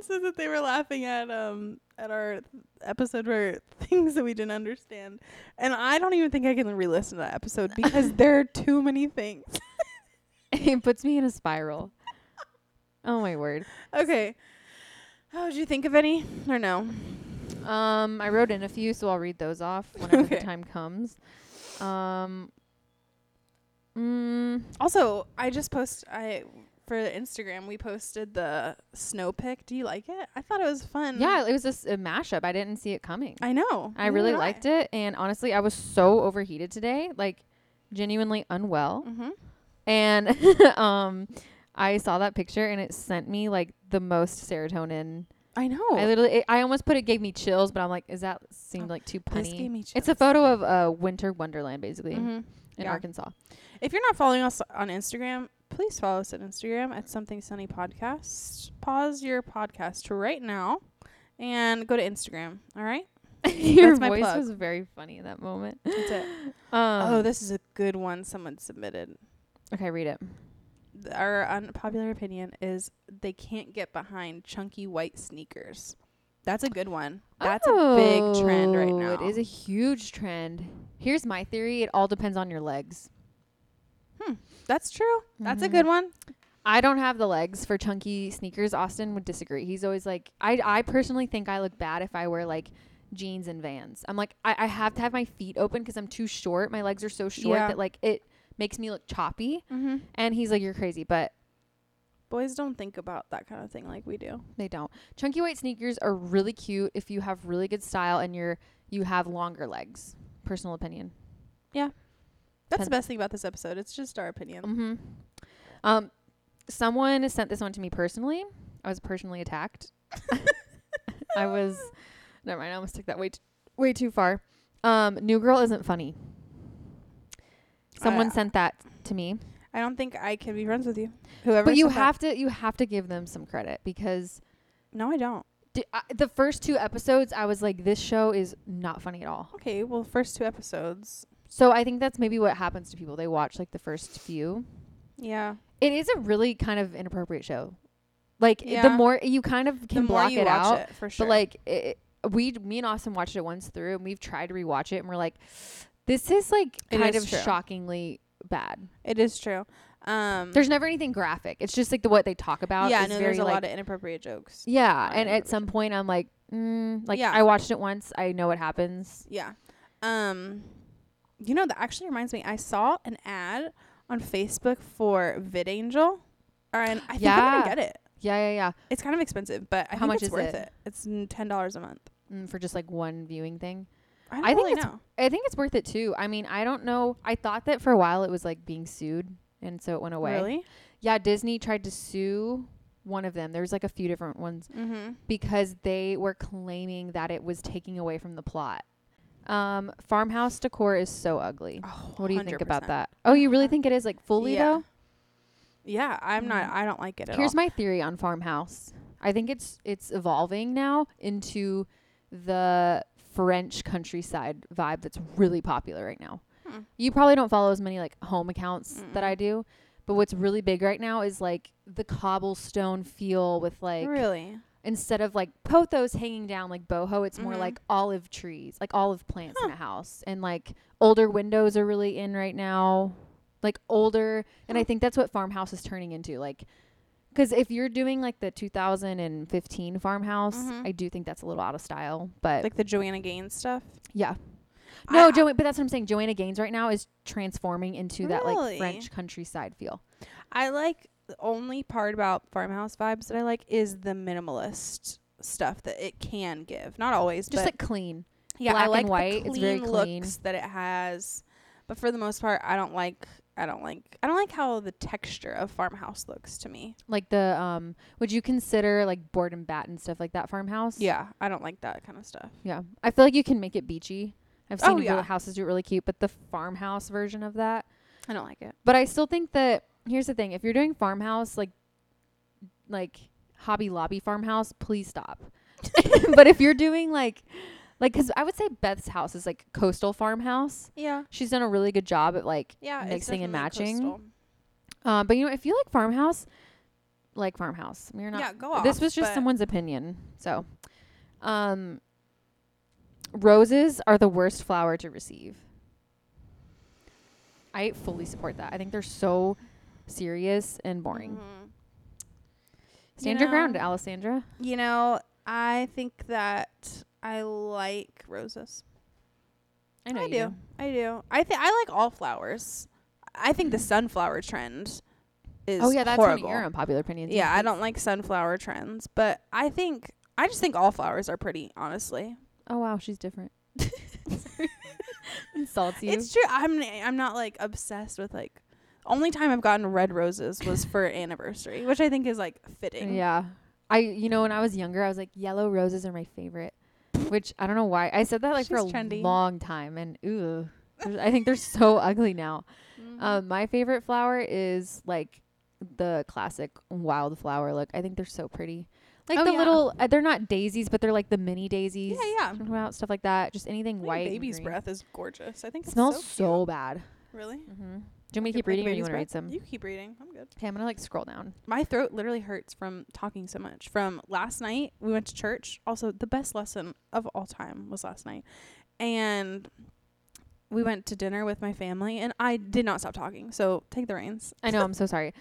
said that they were laughing at um at our episode where things that we didn't understand, and I don't even think I can re-listen to that episode because there are too many things. it puts me in a spiral. Oh my word. Okay, oh, did you think of any or no? Um, I wrote in a few, so I'll read those off whenever Okay. the time comes. Um, mm, Also, I just post I for Instagram. We posted the snow pic. Do you like it? I thought it was fun. yeah, it was just a mashup. I didn't see it coming. I know. I really liked it, and honestly, I was so overheated today, like genuinely unwell. Mm-hmm. And um, I saw that picture, and it sent me like the most serotonin. I know. I literally, it, I almost put it gave me chills, but I'm like, is that seemed like too punny? gave me It's a photo of uh, winter wonderland, basically, Mhm. in Yeah. Arkansas. If you're not following us on Instagram, please follow us on Instagram at Something Sunny Podcast. Pause your podcast right now and go to Instagram. All right. Your That's voice plug. was very funny in that moment. That's it. Um, oh, this is a good one someone submitted. Okay, read it. Our unpopular opinion is they can't get behind chunky white sneakers. That's a good one. That's a big trend right Oh, now. It is a huge trend. Here's my theory: it all depends on your legs. Hmm. That's true. That's a Mhm. good one. I don't have the legs for chunky sneakers. Austin would disagree. He's always like, I, I personally think I look bad if I wear like jeans and Vans. I'm like, I, I have to have my feet open because I'm too short. My legs are so short Yeah. that like it makes me look choppy. Mm-hmm. And he's like, you're crazy, but Boys don't think about that kind of thing like we do. They don't. Chunky white sneakers are really cute if you have really good style and you're you have longer legs. Personal opinion. Yeah. That's Pen- the best thing about this episode. It's just our opinion. Mm-hmm. Um, someone sent this one to me personally. I was personally attacked. I was. Never mind. I almost took that way t- way too far. Um, New Girl isn't funny. Someone Uh, sent that to me, I don't think I can be friends with you. Whoever. but you sent that- have to you have to give them some credit because No, I don't. D- I, the first two episodes, I was like, this show is not funny at all. Okay, well, first two episodes. So I think that's maybe what happens to people. They watch like the first few. Yeah. It is a really kind of inappropriate show. Like Yeah. the more you kind of The can more block you it watch out, it, for sure. but like it, we, me and Austin watched it once through, and we've tried to rewatch it, and we're like, this is like It kind is of true. shockingly bad. it is true. Um, There's never anything graphic. It's just like the what they talk about. yeah, no, very, there's a like, lot of inappropriate jokes. Yeah, and at some point I'm like, mm, like Yeah. I watched it once. I know what happens. Yeah. Um, you know that actually reminds me. I saw an ad on Facebook for VidAngel, and I think I'm gonna get it. Yeah, yeah, yeah. It's kind of expensive, but I How think much it's is worth it? it. It's ten dollars a month. Mm, for just like one viewing thing. I I think really it's- know. I think it's worth it too. I mean, I don't know. I thought that for a while it was like being sued, and so it went away. Really? Yeah, Disney tried to sue one of them. There was like a few different ones Mm-hmm. because they were claiming that it was taking away from the plot. Um, farmhouse decor is so ugly. Oh, What do you think about that? Oh, you really think it is like fully Yeah. though? Yeah, I'm not. Mhm. I don't like it at Here's all. my theory on farmhouse. I think it's it's evolving now into the French countryside vibe that's really popular right now. Hmm. You probably don't follow as many like home accounts that Mm-mm. I do, but what's really big right now is like the cobblestone feel with like really? instead of like pothos hanging down like boho, it's more Mhm. like olive trees, like olive plants in a house, and like older windows are really in right now, like older, and I think that's what farmhouse is turning into, like. Because if you're doing like the 2015 farmhouse, Mhm. I do think that's a little out of style. But Like the Joanna Gaines stuff. yeah, no, I- Joanna. But that's what I'm saying. Joanna Gaines right now is transforming into that like Really? French countryside feel. I like the only part about farmhouse vibes that I like is the minimalist stuff that it can give. Not always, Just but like clean. yeah, black I and like white, The it's very clean. looks that it has. But for the most part, I don't like. I don't like. I don't like how the texture of farmhouse looks to me. Like the um, would you consider like board and bat and stuff like that farmhouse? Yeah, I don't like that kind of stuff. Yeah, I feel like you can make it beachy. I've Oh, seen yeah. houses do it really cute, but the farmhouse version of that. I don't like it. But I still think that here's the thing: if you're doing farmhouse, like, like Hobby Lobby farmhouse, please stop. but if you're doing like, like, cause I would say Beth's house is like coastal farmhouse. Yeah, She's done a really good job at like yeah, mixing and matching. coastal. Um, but you know, if you like farmhouse, like farmhouse. You're not. yeah, go off. this was just someone's opinion. So, um, roses are the worst flower to receive. I fully support that. I think they're so serious and boring. Mhm. Stand You your ground, Alessandra. You know, I think that I like roses. I know I you do. I do. I think I like all flowers. I think the mm. sunflower trend is Oh yeah, that's horrible. one of your unpopular opinions. Yeah, I don't like sunflower trends, but I think I just think all flowers are pretty, honestly. Oh wow, she's different. Insults you. It's true. I'm I'm not like obsessed with like only time I've gotten red roses was for anniversary, which I think is like fitting. Yeah. I you know when I was younger I was like yellow roses are my favorite. Which I don't know why. I said that like for a trendy. long time and ooh. I think they're so ugly now. Mhm. Um my favorite flower is like the classic wildflower look. I think they're so pretty. Like Oh, the yeah. little uh, they're not daisies but they're like the mini daisies. yeah, yeah. Stuff like that. Just anything white. baby's breath is gorgeous. I think it's smells so, so, bad. Really? Mm-hmm. Do you want me to keep reading or baby's you want to read some? You keep reading. I'm good. Okay, I'm gonna like scroll down. My throat literally hurts from talking so much. From last night, we went to church. Also, the best lesson of all time was last night. And we went to dinner with my family, and I did not stop talking. So take the reins. I know. I'm so sorry.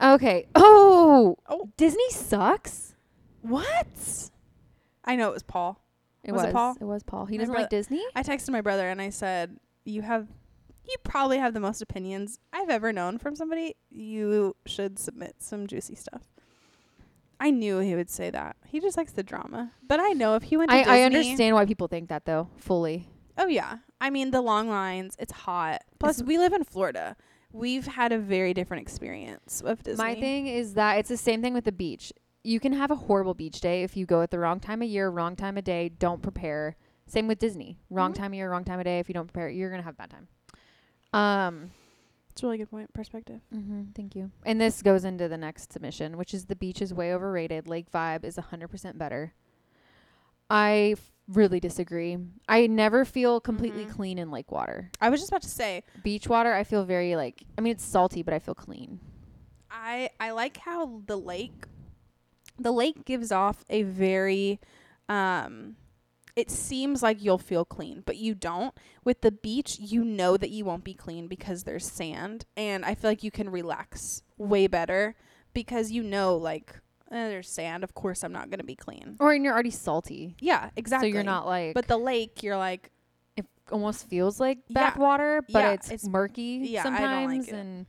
Okay. Oh. Oh. Disney sucks. What? I know it was Paul. It Was was. it Paul? It was Paul. He My doesn't like Disney. I texted my brother and I said, "You have, you probably have the most opinions I've ever known from somebody. You should submit some juicy stuff." I knew he would say that. He just likes the drama. But I know if he went to I, Disney, I understand why people think that though. Fully. Oh yeah. I mean the long lines, it's hot. Plus It's- we live in Florida. We've had a very different experience with Disney. My thing is that it's the same thing with the beach. You can have a horrible beach day if you go at the wrong time of year, wrong time of day, don't prepare. Same with Disney. Wrong Mhm. time of year, wrong time of day. If you don't prepare, you're gonna have a bad time. Um. It's a really good point. Perspective. Mm-hmm, thank you. And this goes into the next submission, which is the beach is way overrated. Lake vibe is 100% better. I f- really disagree. I never feel completely Mhm. clean in lake water. I was just about to say, Beach water, I feel very like. I mean, it's salty, but I feel clean. I I like how the lake the lake gives off a very um it seems like you'll feel clean, but you don't. With the beach, you know that you won't be clean because there's sand, and I feel like you can relax way better because you know like eh, there's sand. Of course, I'm not gonna be clean. Or and you're already salty, Yeah, exactly. so you're not like. But the lake, you're like, it almost feels like Yeah. backwater, but Yeah, it's, it's- murky yeah, I don't like sometimes, it. and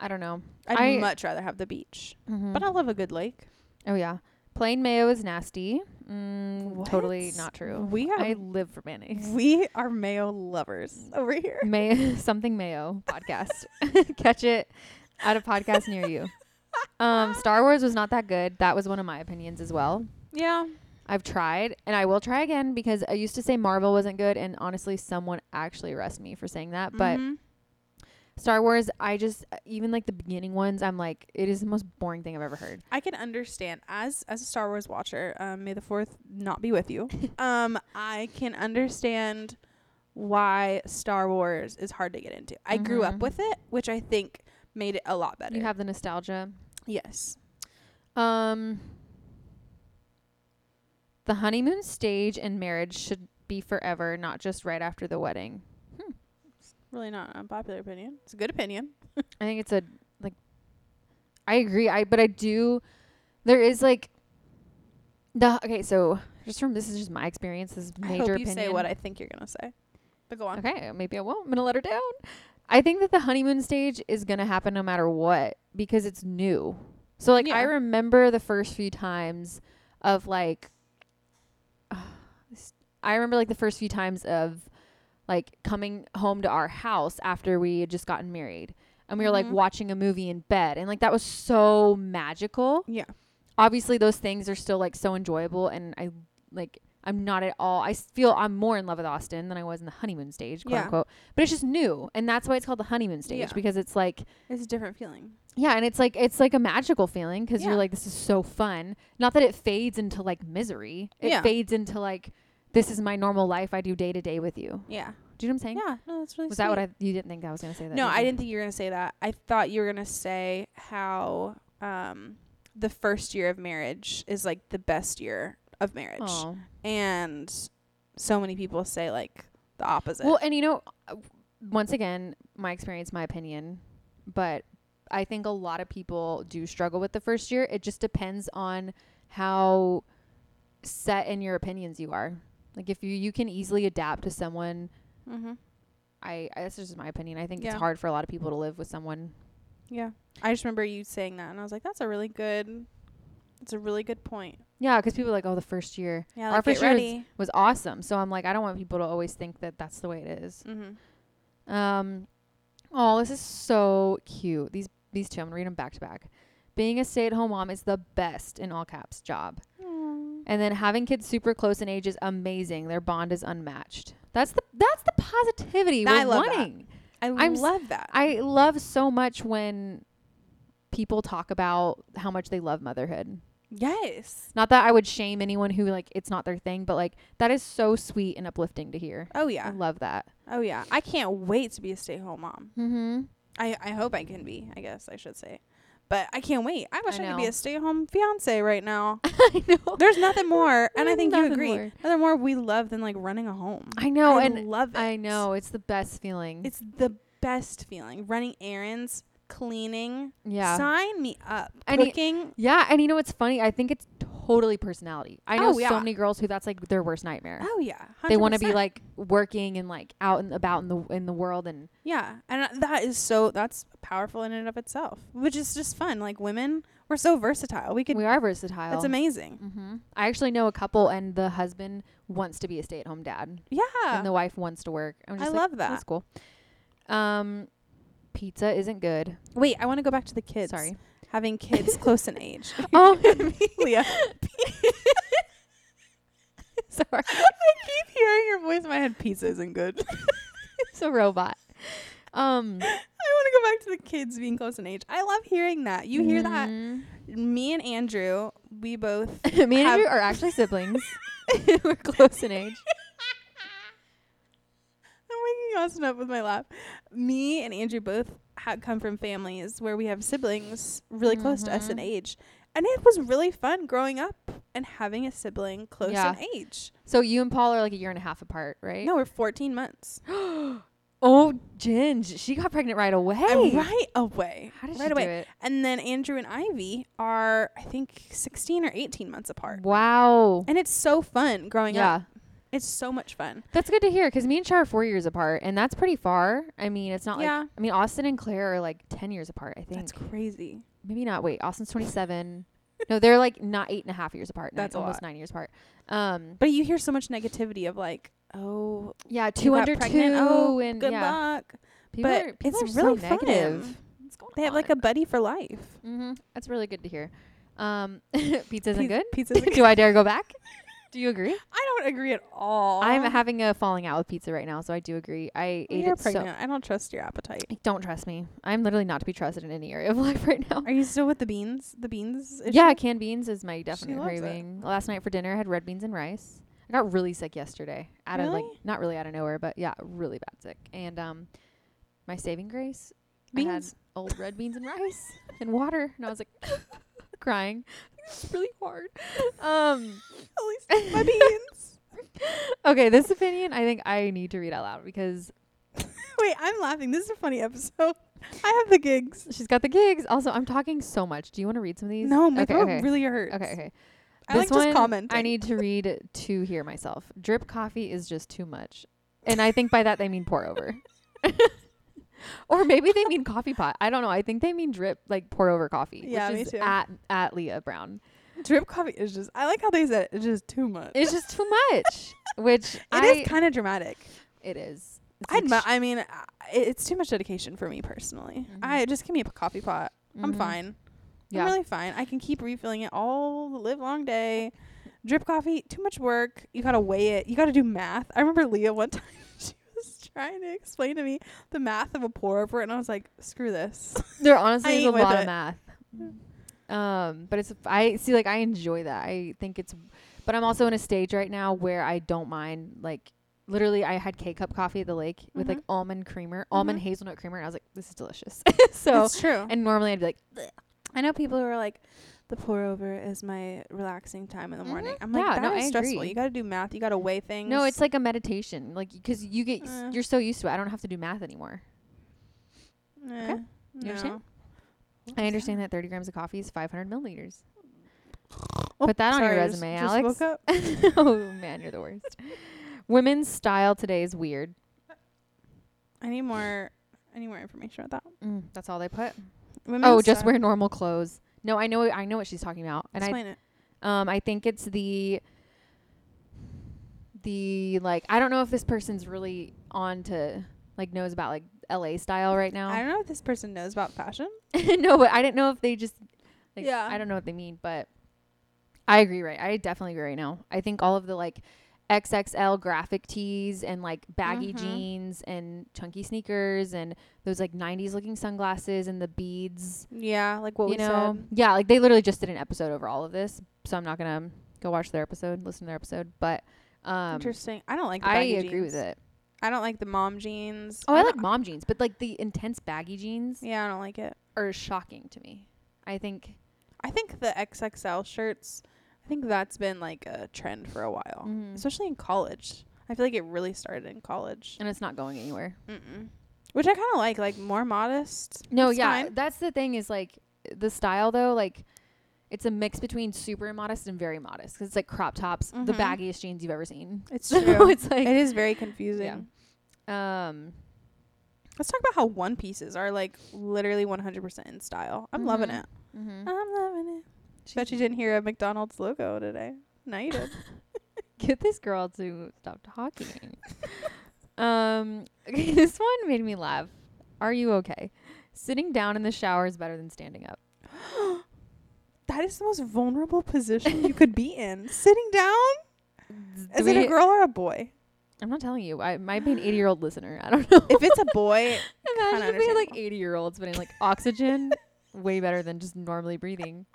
I don't know. I'd I- much rather have the beach. Mhm. But I love a good lake. oh yeah, plain mayo is nasty. Mm, totally not true. We I live for mayonnaise. we are mayo lovers over here. May something mayo podcast. Catch it at a podcast near you. Um, Star Wars was not that good. That was one of my opinions as well. Yeah. I've tried and I will try again because I used to say Marvel wasn't good and honestly someone actually arrested me for saying that. But Mhm. Star Wars, I just even like the beginning ones, I'm like it is the most boring thing I've ever heard. I can understand as as a Star Wars watcher. Um, may the fourth not be with you. um, I can understand why Star Wars is hard to get into. I grew up Mhm. with it, which I think made it a lot better. You have the nostalgia. yes. Um The honeymoon stage and marriage should be forever, not just right after the wedding. Really not an unpopular opinion. It's a good opinion. I think it's a like I agree. I but I do there is like the okay, so just from this is just my experience, this is I major hope you opinion. say what I think you're gonna say. But go on. Okay, maybe I won't. I'm gonna let her down. I think that the honeymoon stage is gonna happen no matter what because it's new. So like I remember the first few times of like I remember like the first few times of like coming home to our house after we had just gotten married. And we were like Mhm. watching a movie in bed and like that was so magical. Yeah. Obviously those things are still like so enjoyable and I like I'm not at all i feel I'm more in love with Austin than I was in the honeymoon stage, quote Yeah. unquote. But it's just new and that's why it's called the honeymoon stage Yeah. because it's like It's a different feeling. yeah, and it's like it's like a magical feeling because Yeah. you're like this is so fun. Not that it fades into like misery. It fades into like this is my normal life I do day to day with you. Yeah. Do you know what I'm saying? Yeah. No, that's really Was that what. I you didn't think I was gonna say that? No, did I didn't think you were gonna say that. I thought you were gonna say how um the first year of marriage is like the best year of marriage, Oh. and so many people say like the opposite. Well, and you know, uh, once again, my experience, my opinion, but I think a lot of people do struggle with the first year. It just depends on how set in your opinions you are. Like if you you can easily adapt to someone, mm-hmm. I, I that's just my opinion. I think Yeah. it's hard for a lot of people to live with someone. Yeah, I just remember you saying that, and I was like, that's a really good, that's a really good point. Yeah, because people are like, oh, the first year Yeah, Our first year was- was awesome. So I'm like, I don't want people to always think that that's the way it is. Mm-hmm. Um, oh, this is so cute. These these two, I'm gonna read them back to back. Being a stay-at-home mom is the best in all caps job, and then having kids super close in age is amazing. Their bond is unmatched. That's the that's the positivity I we're love that. wanting. I I'm s- love that. I love so much when people talk about how much they love motherhood. yes. Not that I would shame anyone who like it's not their thing, but like that is so sweet and uplifting to hear. Oh yeah. I love that. Oh yeah. I can't wait to be a stay-at-home mom. Mm-hmm. I I hope I can be. I guess I should say. But I can't wait. I wish I, could be a stay-at-home fiance right now. I know. There's nothing more, and I think you agree. more. Nothing more we love than like running a home. I know, I and love it. I know it's the best feeling. It's the best feeling. Running errands, cleaning. yeah, Sign me up. And y- Cooking. yeah, and you know what's funny? I think it's totally personality. I know Oh, yeah. so many girls who that's like their worst nightmare. oh yeah. they want to be like working and like out and about in the in the world and Yeah, and uh, that is so that's powerful in and of itself, which is just fun. Like women, we're so versatile. We could. we are versatile. It's amazing. hmm I actually know a couple, and the husband wants to be a stay-at-home dad, Yeah, and the wife wants to work. I'm I just like, love that. That's cool. Um, pizza isn't good. Wait, I want to go back to the kids. Sorry. having kids close in age. Oh, Leah, sorry. I keep hearing your voice in my head. Pizza isn't good. It's a robot. Um, I want to go back to the kids being close in age. I love hearing that. You hear that? mhm. Me and Andrew, we both Me and Andrew are actually siblings. We're close in age. I'm up with my laugh. Me and Andrew both had come from families where we have siblings really close to us in Mhm. age. And it was really fun growing up and having a sibling close Yeah. in age. So you and Paul are like a year and a half apart, right? No, we're 14 months. oh, Ginge, she got pregnant right away. And right away. How did right she away. do it? And then Andrew and Ivy are, I think, 16 or 18 months apart. Wow. And it's so fun growing Yeah, up. It's so much fun. that's good to hear because me and Char are four years apart, and that's pretty far. I mean, it's not Yeah. like I mean Austin and Claire are like ten years apart. I think That's crazy. maybe not. Wait, Austin's twenty seven. no, they're like not eight and a half years apart. Nine, That's a almost lot. nine years apart. Um, But you hear so much negativity of like, oh, yeah, two under pregnant. two, Oh, and good yeah, luck. people but are, people it's really so fun. negative. They have like a buddy for life. Mm-hmm. That's really good to hear. Um, pizza isn't good. Pizza's Do I dare go back? Do you agree? I don't agree at all. I'm having a falling out with pizza right now, so I do agree. I ate You're it so. pregnant. I don't trust your appetite. Don't trust me. I'm literally not to be trusted in any area of life right now. Are you still with the beans? The beans? Yeah, canned beans is my definite loves it. craving. Last night for dinner, I had red beans and rice. I got really sick yesterday. Out of like Really? not really out of nowhere, but yeah, really bad sick. And um, my saving grace, I had old red beans and rice and water, and I was like crying. It's really hard. Um, At least my beans. okay, this opinion I think I need to read out loud because Wait, I'm laughing. This is a funny episode. I have the gigs. she's got the gigs. Also, I'm talking so much. Do you want to read some of these? No, my okay, throat okay. really hurts. Okay, okay. I like This just one, commenting. I need to read to hear myself. Drip coffee is just too much. And I think by that they mean pour over. or maybe they mean coffee pot. I don't know. I think they mean drip like pour over coffee. Yeah, which me is too. At at Leah Brown. drip coffee is just. I like how they said it. It's just too much. It's just too much. Which It I is kind of dramatic. it is. I'd, like mu- I mean, uh, it's too much dedication for me personally. Mhm. I just give me a coffee pot. I'm Mhm. fine. Yeah. I'm really fine. I can keep refilling it all the live long day. Drip coffee, too much work. You gotta weigh it. You gotta do math. I remember Leah one time trying to explain to me the math of a pour over, and I was like, "Screw this." There honestly is a lot of math. Um, but it's I see like I enjoy that. I think it's but I'm also in a stage right now where I don't mind like literally I had K cup coffee at the lake with like Mhm. almond creamer, almond Mhm. hazelnut creamer, and I was like, this is delicious. so it's true. and normally I'd be like, I know people who are like, the pour over is my relaxing time in the morning. Mhm. I'm like, Yeah, that no, is I stressful. agree. You got to do math. You got to weigh things. no, it's like a meditation, like because you get Eh. you're so used to it. I don't have to do math anymore. Eh, You understand? no. I understand that 30 grams of coffee is 500 milliliters. Oh, Put that on your sorry, I just- resume, just Alex. woke up. oh man, you're the worst. Women's style today is weird. I need more. I need more information about that. Mm, that's all they put. Women's oh, just style. wear normal clothes. No, I know I know what she's talking about. And Explain it. I um I think it's the the like I don't know if this person's really on to like knows about like LA style right now. I don't know if this person knows about fashion. no, but I didn't know if they just like Yeah. I don't know what they mean, but I agree right. I definitely agree right now. I think all of the like XXL graphic tees and like baggy Mhm. jeans and chunky sneakers and those like 90s looking sunglasses and the beads Yeah, like what you we know said. yeah like they literally just did an episode over all of this so i'm not gonna go watch their episode listen to their episode but um Interesting. I don't like. The jeans. i agree with it I don't like the mom jeans. oh i don't- like mom jeans but like the intense baggy jeans Yeah, I don't like it. are shocking to me i think I think the XXL shirts. I think that's been like a trend for a while, Mhm. especially in college. I feel like it really started in college. and it's not going anywhere Mm-mm. Which I kind of like, like more modest. no yeah fine. that's the thing is like the style though like it's a mix between super modest and very modest 'cause it's like crop tops the Mhm. baggiest jeans you've ever seen It's true. it's like it is very confusing. um Let's talk about how one pieces are like literally 100% in style. I'm loving Mhm. it. mhm. I'm loving it. Bet you didn't hear a McDonald's logo today. No, you did. get this girl to stop talking. um, okay, this one made me laugh. Are you okay? Sitting down in the shower is better than standing up. that is the most vulnerable position you could be in. Sitting down? Do Is it a girl or a boy? I'm not telling you. I might be an 80 year old listener. I don't know. If it's a boy, Imagine being like 80 year olds, but in like oxygen, way better than just normally breathing.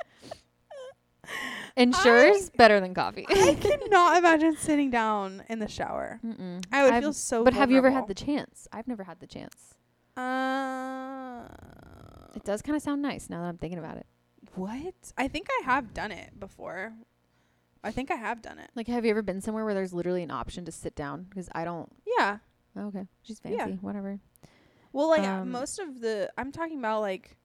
Ensures better than coffee. I cannot imagine sitting down in the shower. Mm-mm. I would I've- feel so. But have you ever had the chance? I've never had the chance. Uh, It does kind of sound nice now that I'm thinking about it. what? I think I have done it before. I think I have done it. Like, have you ever been somewhere where there's literally an option to sit down? Because I don't. Yeah. Oh, okay, she's fancy. Yeah. Whatever. Well, like Um, most of the, I'm talking about like.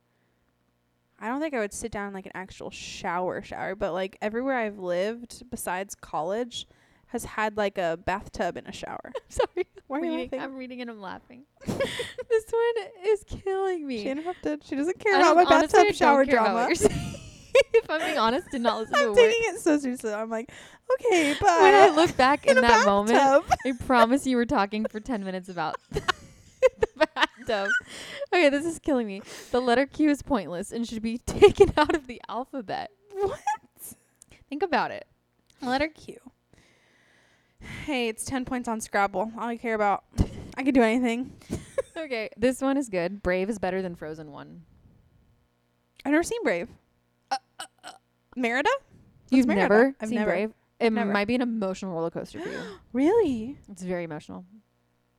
I don't think I would sit down in like an actual shower shower, but like everywhere I've lived besides college has had like a bathtub and a shower. Sorry. Why are you laughing? I'm reading and I'm laughing. this one is killing me. She interrupted. She doesn't care about my honestly, bathtub shower drama. what you're saying. if I'm being honest, did not listen to a I'm taking it so seriously. I'm like, okay, but When I look back in, in that moment. I promise you were talking for 10 minutes about bathtub. Okay, this is killing me. The letter Q is pointless and should be taken out of the alphabet. What? Think about it. Letter Q. Hey, it's 10 points on Scrabble. All I care about. I could do anything. Okay, this one is good. Brave is better than Frozen 1. I've never seen Brave. Uh, uh, uh, Merida? You've Merida? never I've seen never. Brave? It Never. might be an emotional roller coaster for you. Really? It's very emotional.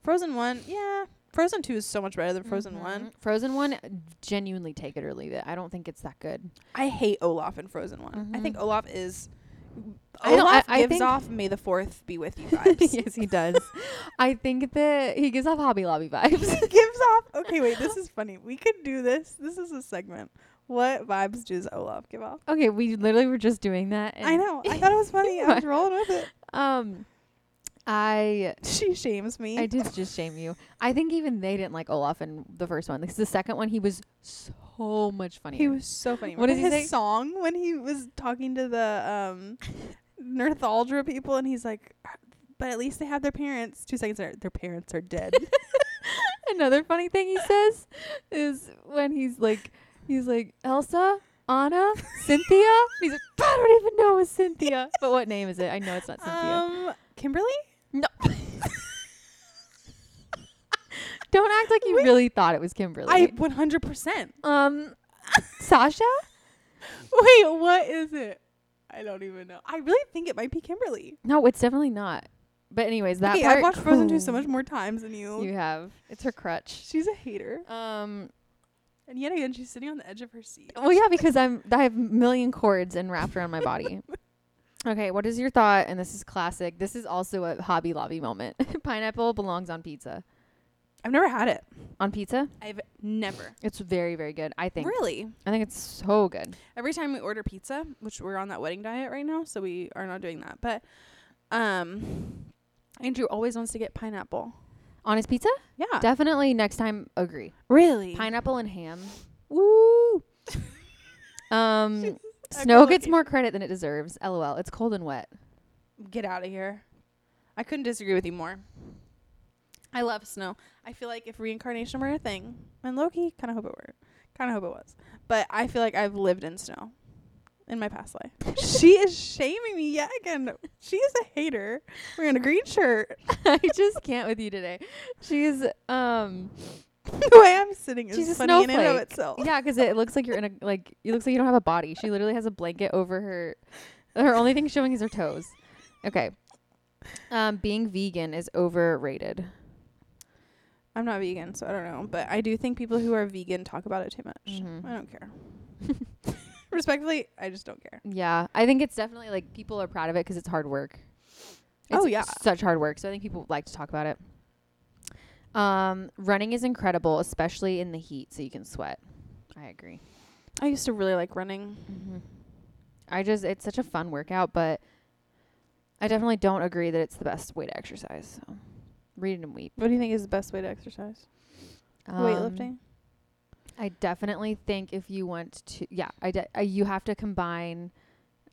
Frozen 1? Yeah. Frozen 2 is so much better than Frozen Mhm. 1. Frozen 1, genuinely take it or leave it. I don't think it's that good. I hate Olaf in Frozen one I Mhm. think Olaf is. I don't- I- Olaf I gives off "May the Fourth be with you" vibes. yes, he does. I think that he gives off Hobby Lobby vibes. he gives off. Okay, wait. This is funny. We could do this. This is a segment. What vibes does Olaf give off? okay, we literally were just doing that. I know. I thought it was funny. I was rolling with it. Um, I She shames me. I did just shame you. I think even they didn't like Olaf in the first one. Because the second one, he was so much funnier. He was so funny. What does he say? his song when he was talking to the um Northuldra people and he's like but at least they have their parents. Two seconds later, their parents are dead. Another funny thing he says is when he's like, he's like Elsa, Anna, Cynthia. He's like, I don't even know it's Cynthia. But what name is it? I know it's not Cynthia. um Kimberly? no. Don't act like you Wait. really thought it was Kimberly. I 100%. um, Sasha. Wait, what is it? I don't even know. I really think it might be Kimberly. No, it's definitely not. But anyways, that okay, part. I've watched Frozen 2 so much more times than you. You have. It's her crutch. She's a hater. Um. And yet again, she's sitting on the edge of her seat. Well, yeah, because I'm I have a million cords and wrapped around my body. Okay, what is your thought? And this is classic. This is also a Hobby Lobby moment. Pineapple belongs on pizza. I've never had it. On pizza, I've never. it's very very good. I think. Really? I think it's so good. Every time we order pizza, which we're on that wedding diet right now, so we are not doing that. But um Andrew always wants to get pineapple. On his pizza, Yeah. definitely next time. Agree. really? Pineapple and ham. Woo. um, snow gets echolocation. more credit than it deserves. LOL. It's cold and wet. Get out of here. I couldn't disagree with you more. I love snow. I feel like if reincarnation were a thing, and lowkey, kind of hope it were, kind of hope it was, but I feel like I've lived in snow in my past life. she is shaming me yet again. She is a hater wearing a green shirt. I just can't with you today. She's um. the way I'm sitting is She's funny in and of itself. Yeah, 'cause it looks like you're in a like it looks like you don't have a body. She literally has a blanket over her. Her only thing showing is her toes. Okay. Um, being vegan is overrated. I'm not vegan, so I don't know, but I do think people who are vegan talk about it too much. Mhm. I don't care. Respectfully, I just don't care. Yeah, I think it's definitely like people are proud of it because it's hard work. It's Oh, yeah. such hard work. So I think people like to talk about it. Um, running is incredible, especially in the heat, so you can sweat. I agree. I used to really like running. Mm-hmm. I just it's such a fun workout, but I definitely don't agree that it's the best way to exercise. So read it and weep. What do you think is the best way to exercise? Um, Weightlifting. I definitely think if you want to, yeah, I de- uh, you have to combine.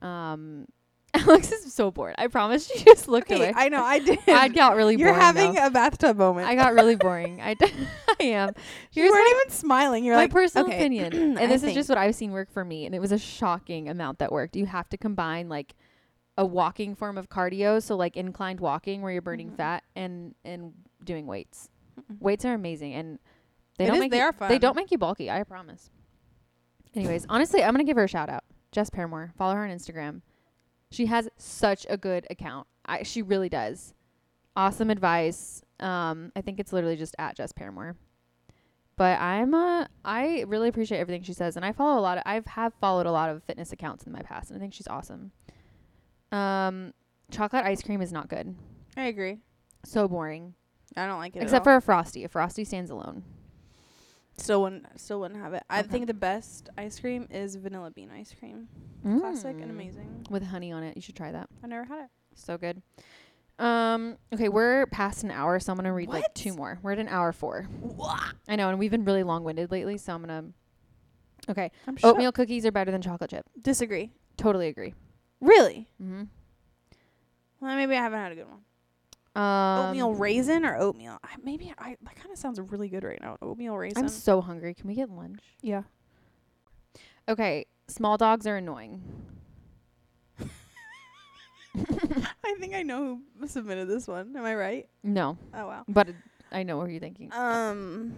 Um, Alex is so bored. I promise she just looked Okay, away. I know I did. I got really You're boring. having though. a bathtub moment. I got really boring. I, d- I am. you Here's weren't my, even smiling. You're my like personal okay. opinion, and this is just what I've seen work for me, and it was a shocking amount that worked. You have to combine like a walking form of cardio, so like inclined walking where you're burning Mhm. fat, and and doing weights. Mm-mm. Weights are amazing, and they It don't is- make they you, are fun. They don't make you bulky. I promise. Anyways, honestly, I'm gonna give her a shout out. Jess Paramore. Follow her on Instagram. She has such a good account. I, she really does. Awesome advice. Um, I think it's literally just at Jess Paramore. But I'm uh I really appreciate everything she says, and I follow a lot. Of, I've have followed a lot of fitness accounts in my past, and I think she's awesome. Um, chocolate ice cream is not good. I agree. So boring. I don't like it. Except for a frosty. A frosty stands alone. still wouldn't still wouldn't have it. I Okay. think the best ice cream is vanilla bean ice cream. Classic and Mm. amazing. with honey on it. You should try that. I never had it. So good. Um. Okay, we're past an hour, so I'm gonna read like two more. We're at an hour four. I know, and we've been really long-winded lately, so I'm gonna. Okay, I'm oatmeal cookies are better than chocolate chip. Disagree. Totally agree. Really? Mm-hmm. Well, maybe I haven't had a good one. Um, oatmeal raisin or oatmeal? I, maybe I that kind of sounds really good right now. Oatmeal raisin. I'm so hungry. Can we get lunch? yeah. Okay, small dogs are annoying. I think I know who submitted this one. Am I right? No, Oh wow. but I know what you're thinking. Um,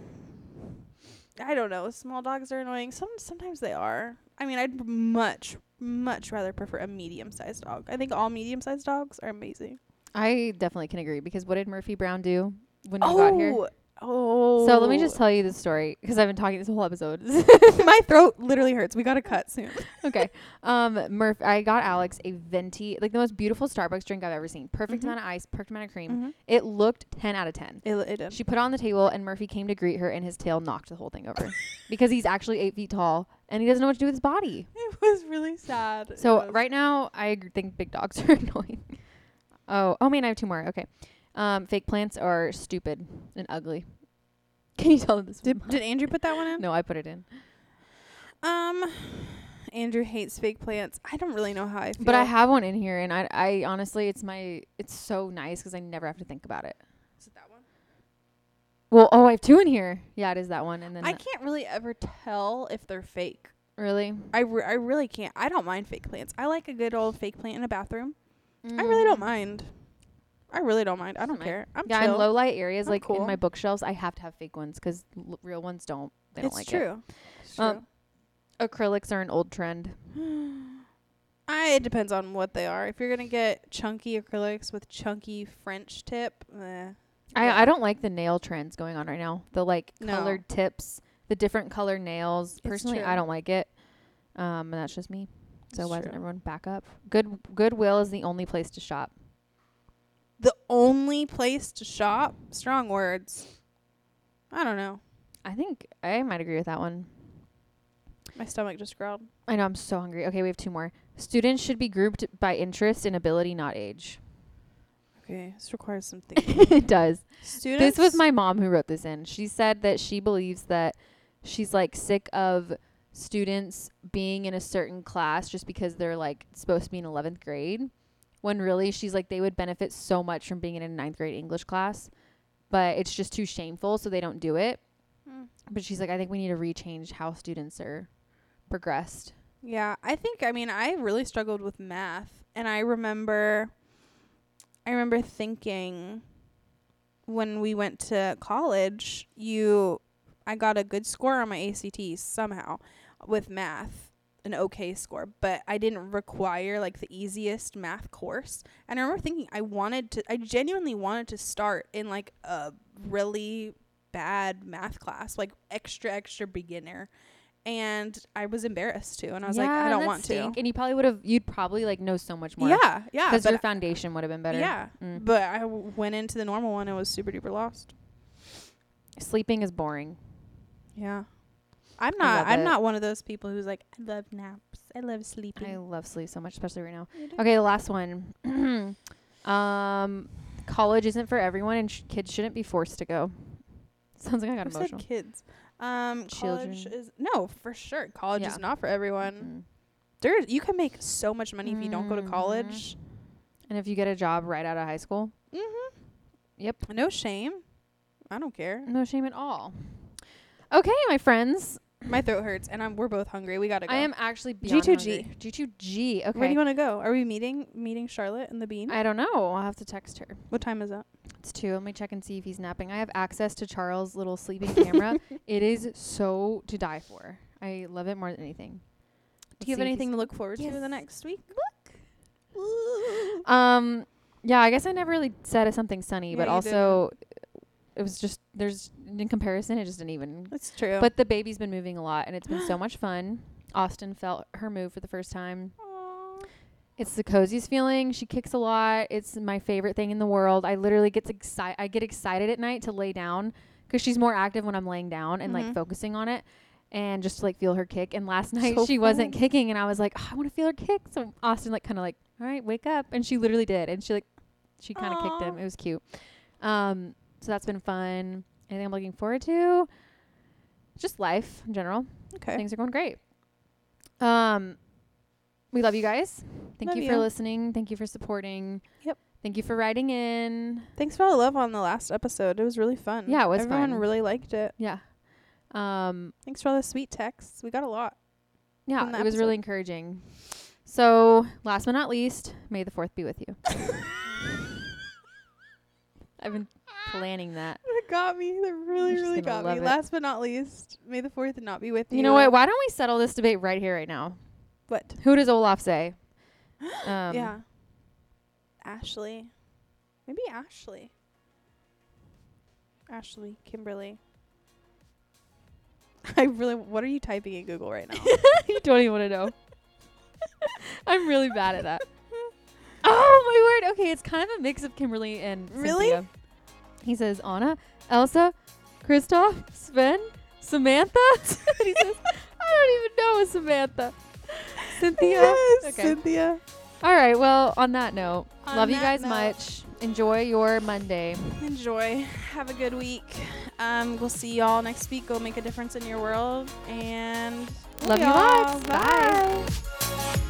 I don't know. Small dogs are annoying. Some sometimes they are. I mean, I'd much much rather prefer a medium sized dog. I think all medium sized dogs are amazing. I definitely can agree because what did Murphy Brown do when he got here? Oh, Oh, oh. So let me just tell you the story because I've been talking this whole episode. My throat literally hurts. We got to cut soon. okay. Um, Murph, I got Alex a venti, like the most beautiful Starbucks drink I've ever seen. Perfect Mhm. amount of ice, perfect amount of cream. Mm-hmm. It looked 10 out of 10. It, it did. She put it on the table, and Murphy came to greet her, and his tail knocked the whole thing over because he's actually eight feet tall and he doesn't know what to do with his body. It was really sad. So right now, I think big dogs are annoying. Oh, oh man, I have two more. Okay. Um, fake plants are stupid and ugly. Can you tell this? Did did Andrew put that one in? no, I put it in. Um, Andrew hates fake plants. I don't really know how I feel. But I have one in here, and I, I honestly, it's my, it's so nice because I never have to think about it. Is it that one? Well, oh, I have two in here. Yeah, it is that one, and then I can't really ever tell if they're fake. really. I, re- I really can't. I don't mind fake plants. I like a good old fake plant in a bathroom. I really don't mind. I really don't mind. I don't care. I'm Yeah, chill. in low light areas, I'm like cool. in my bookshelves, I have to have fake ones because l- real ones don't. They don't it's like true. It's Um. Acrylics are an old trend. I, it depends on what they are. If you're gonna get chunky acrylics with chunky French tip, eh, I. I don't like the nail trends going on right now. The like No. colored tips, the different color nails. Personally, I don't like it. Um, and that's just me. So It's why doesn't everyone back up? Good Goodwill is the only place to shop. The only place to shop. Strong words. I don't know. I think I might agree with that one. My stomach just growled. I know I'm so hungry. Okay, we have two more. Students should be grouped by interest and ability, not age. Okay, this requires some thinking. it does. Students. This was my mom who wrote this in. She said that she believes that she's like sick of students being in a certain class just because they're like supposed to be in 11th grade when really she's like they would benefit so much from being in a ninth grade English class but it's just too shameful so they don't do it. Hmm. but she's like I think we need to rechange how students are progressed. Yeah, I think I mean I really struggled with math and I remember I remember thinking when we went to college, you I got a good score on my ACT somehow with math, an okay score, but I didn't require like the easiest math course. And I remember thinking I wanted to I genuinely wanted to start in like a really bad math class, like extra extra beginner. And I was embarrassed to, and I was like, I don't want stink. to. and you probably would have you'd probably like know so much more Yeah, yeah. because your foundation would have been better Yeah, Mm. but I w- went into the normal one and was super duper lost. sleeping is boring Yeah, I'm not. I'm it. not one of those people who's like, I love naps. I love sleeping. I love sleep so much especially right now Okay, the last one. um, college isn't for everyone, and sh- kids shouldn't be forced to go. Sounds like I got Who said emotional. kids? Um, college Children. is no for sure. College Yeah. is not for everyone. Mm. There, you can make so much money if you don't go to Mhm. college. And if you get a job right out of high school, Mm-hmm. Yep. No shame. I don't care. no shame at all. Okay, my friends, My throat hurts, and I'm. We're both hungry. We gotta go. I am actually beyond G2G. hungry. G2G. Okay. Where do you want to go? Are we meeting meeting Charlotte and the Bean? I don't know. I'll have to text her. what time is that? It's two. Let me check and see if he's napping. I have access to Charles' little sleeping camera. it is so to die for. I love it more than anything. Do you have Let's see if anything to look forward to the next week? Look. um, yeah, I guess I never really said something sunny, Yeah, but you also it was just there's in comparison, it just didn't even. That's true. But the baby's been moving a lot, and it's been so much fun. Austin felt her move for the first time. Aw. It's the coziest feeling. She kicks a lot. It's my favorite thing in the world. I literally get excited. I get excited at night to lay down because she's more active when I'm laying down and Mhm. like focusing on it, and just to, like feel her kick. And last night So she wasn't kicking, and I was like, "Oh, I want to feel her kick. So Austin like kind of like, all right, wake up, and she literally did, and she like, she kind of kicked him. It was cute. Um, so that's been fun. Anything I'm looking forward to? Just life in general. okay. Things are going great. Um, we love you guys. Thank Love you, for you. listening. Thank you for supporting. Yep. Thank you for writing in. Thanks for all the love on the last episode. It was really fun. Yeah, it was Everyone fun. really liked it. Yeah. Um, Thanks for all the sweet texts. We got a lot. yeah, it was really encouraging. So, last but not least, may the fourth be with you. I've been planning that. It got me. That really, You're really got me. it. Last but not least, may the fourth not be with you. You know what? Why don't we settle this debate right here, right now? What? Who does Olaf say? Um, yeah. Ashley. Maybe Ashley. Ashley, Kimberly. I really. What are you typing in Google right now? you don't even want to know. I'm really bad at that. Oh my word! Okay, it's kind of a mix of Kimberly and Really? Cynthia. He says Anna, Elsa, Kristoff, Sven, Samantha. he says, I don't even know a Samantha. Cynthia. Yes, Okay. Cynthia. All right. Well, on that note, On love you guys note- much. Enjoy your Monday. Enjoy. Have a good week. Um, we'll see y'all next week. Go make a difference in your world. And Love you y'all. lots. Bye. Bye.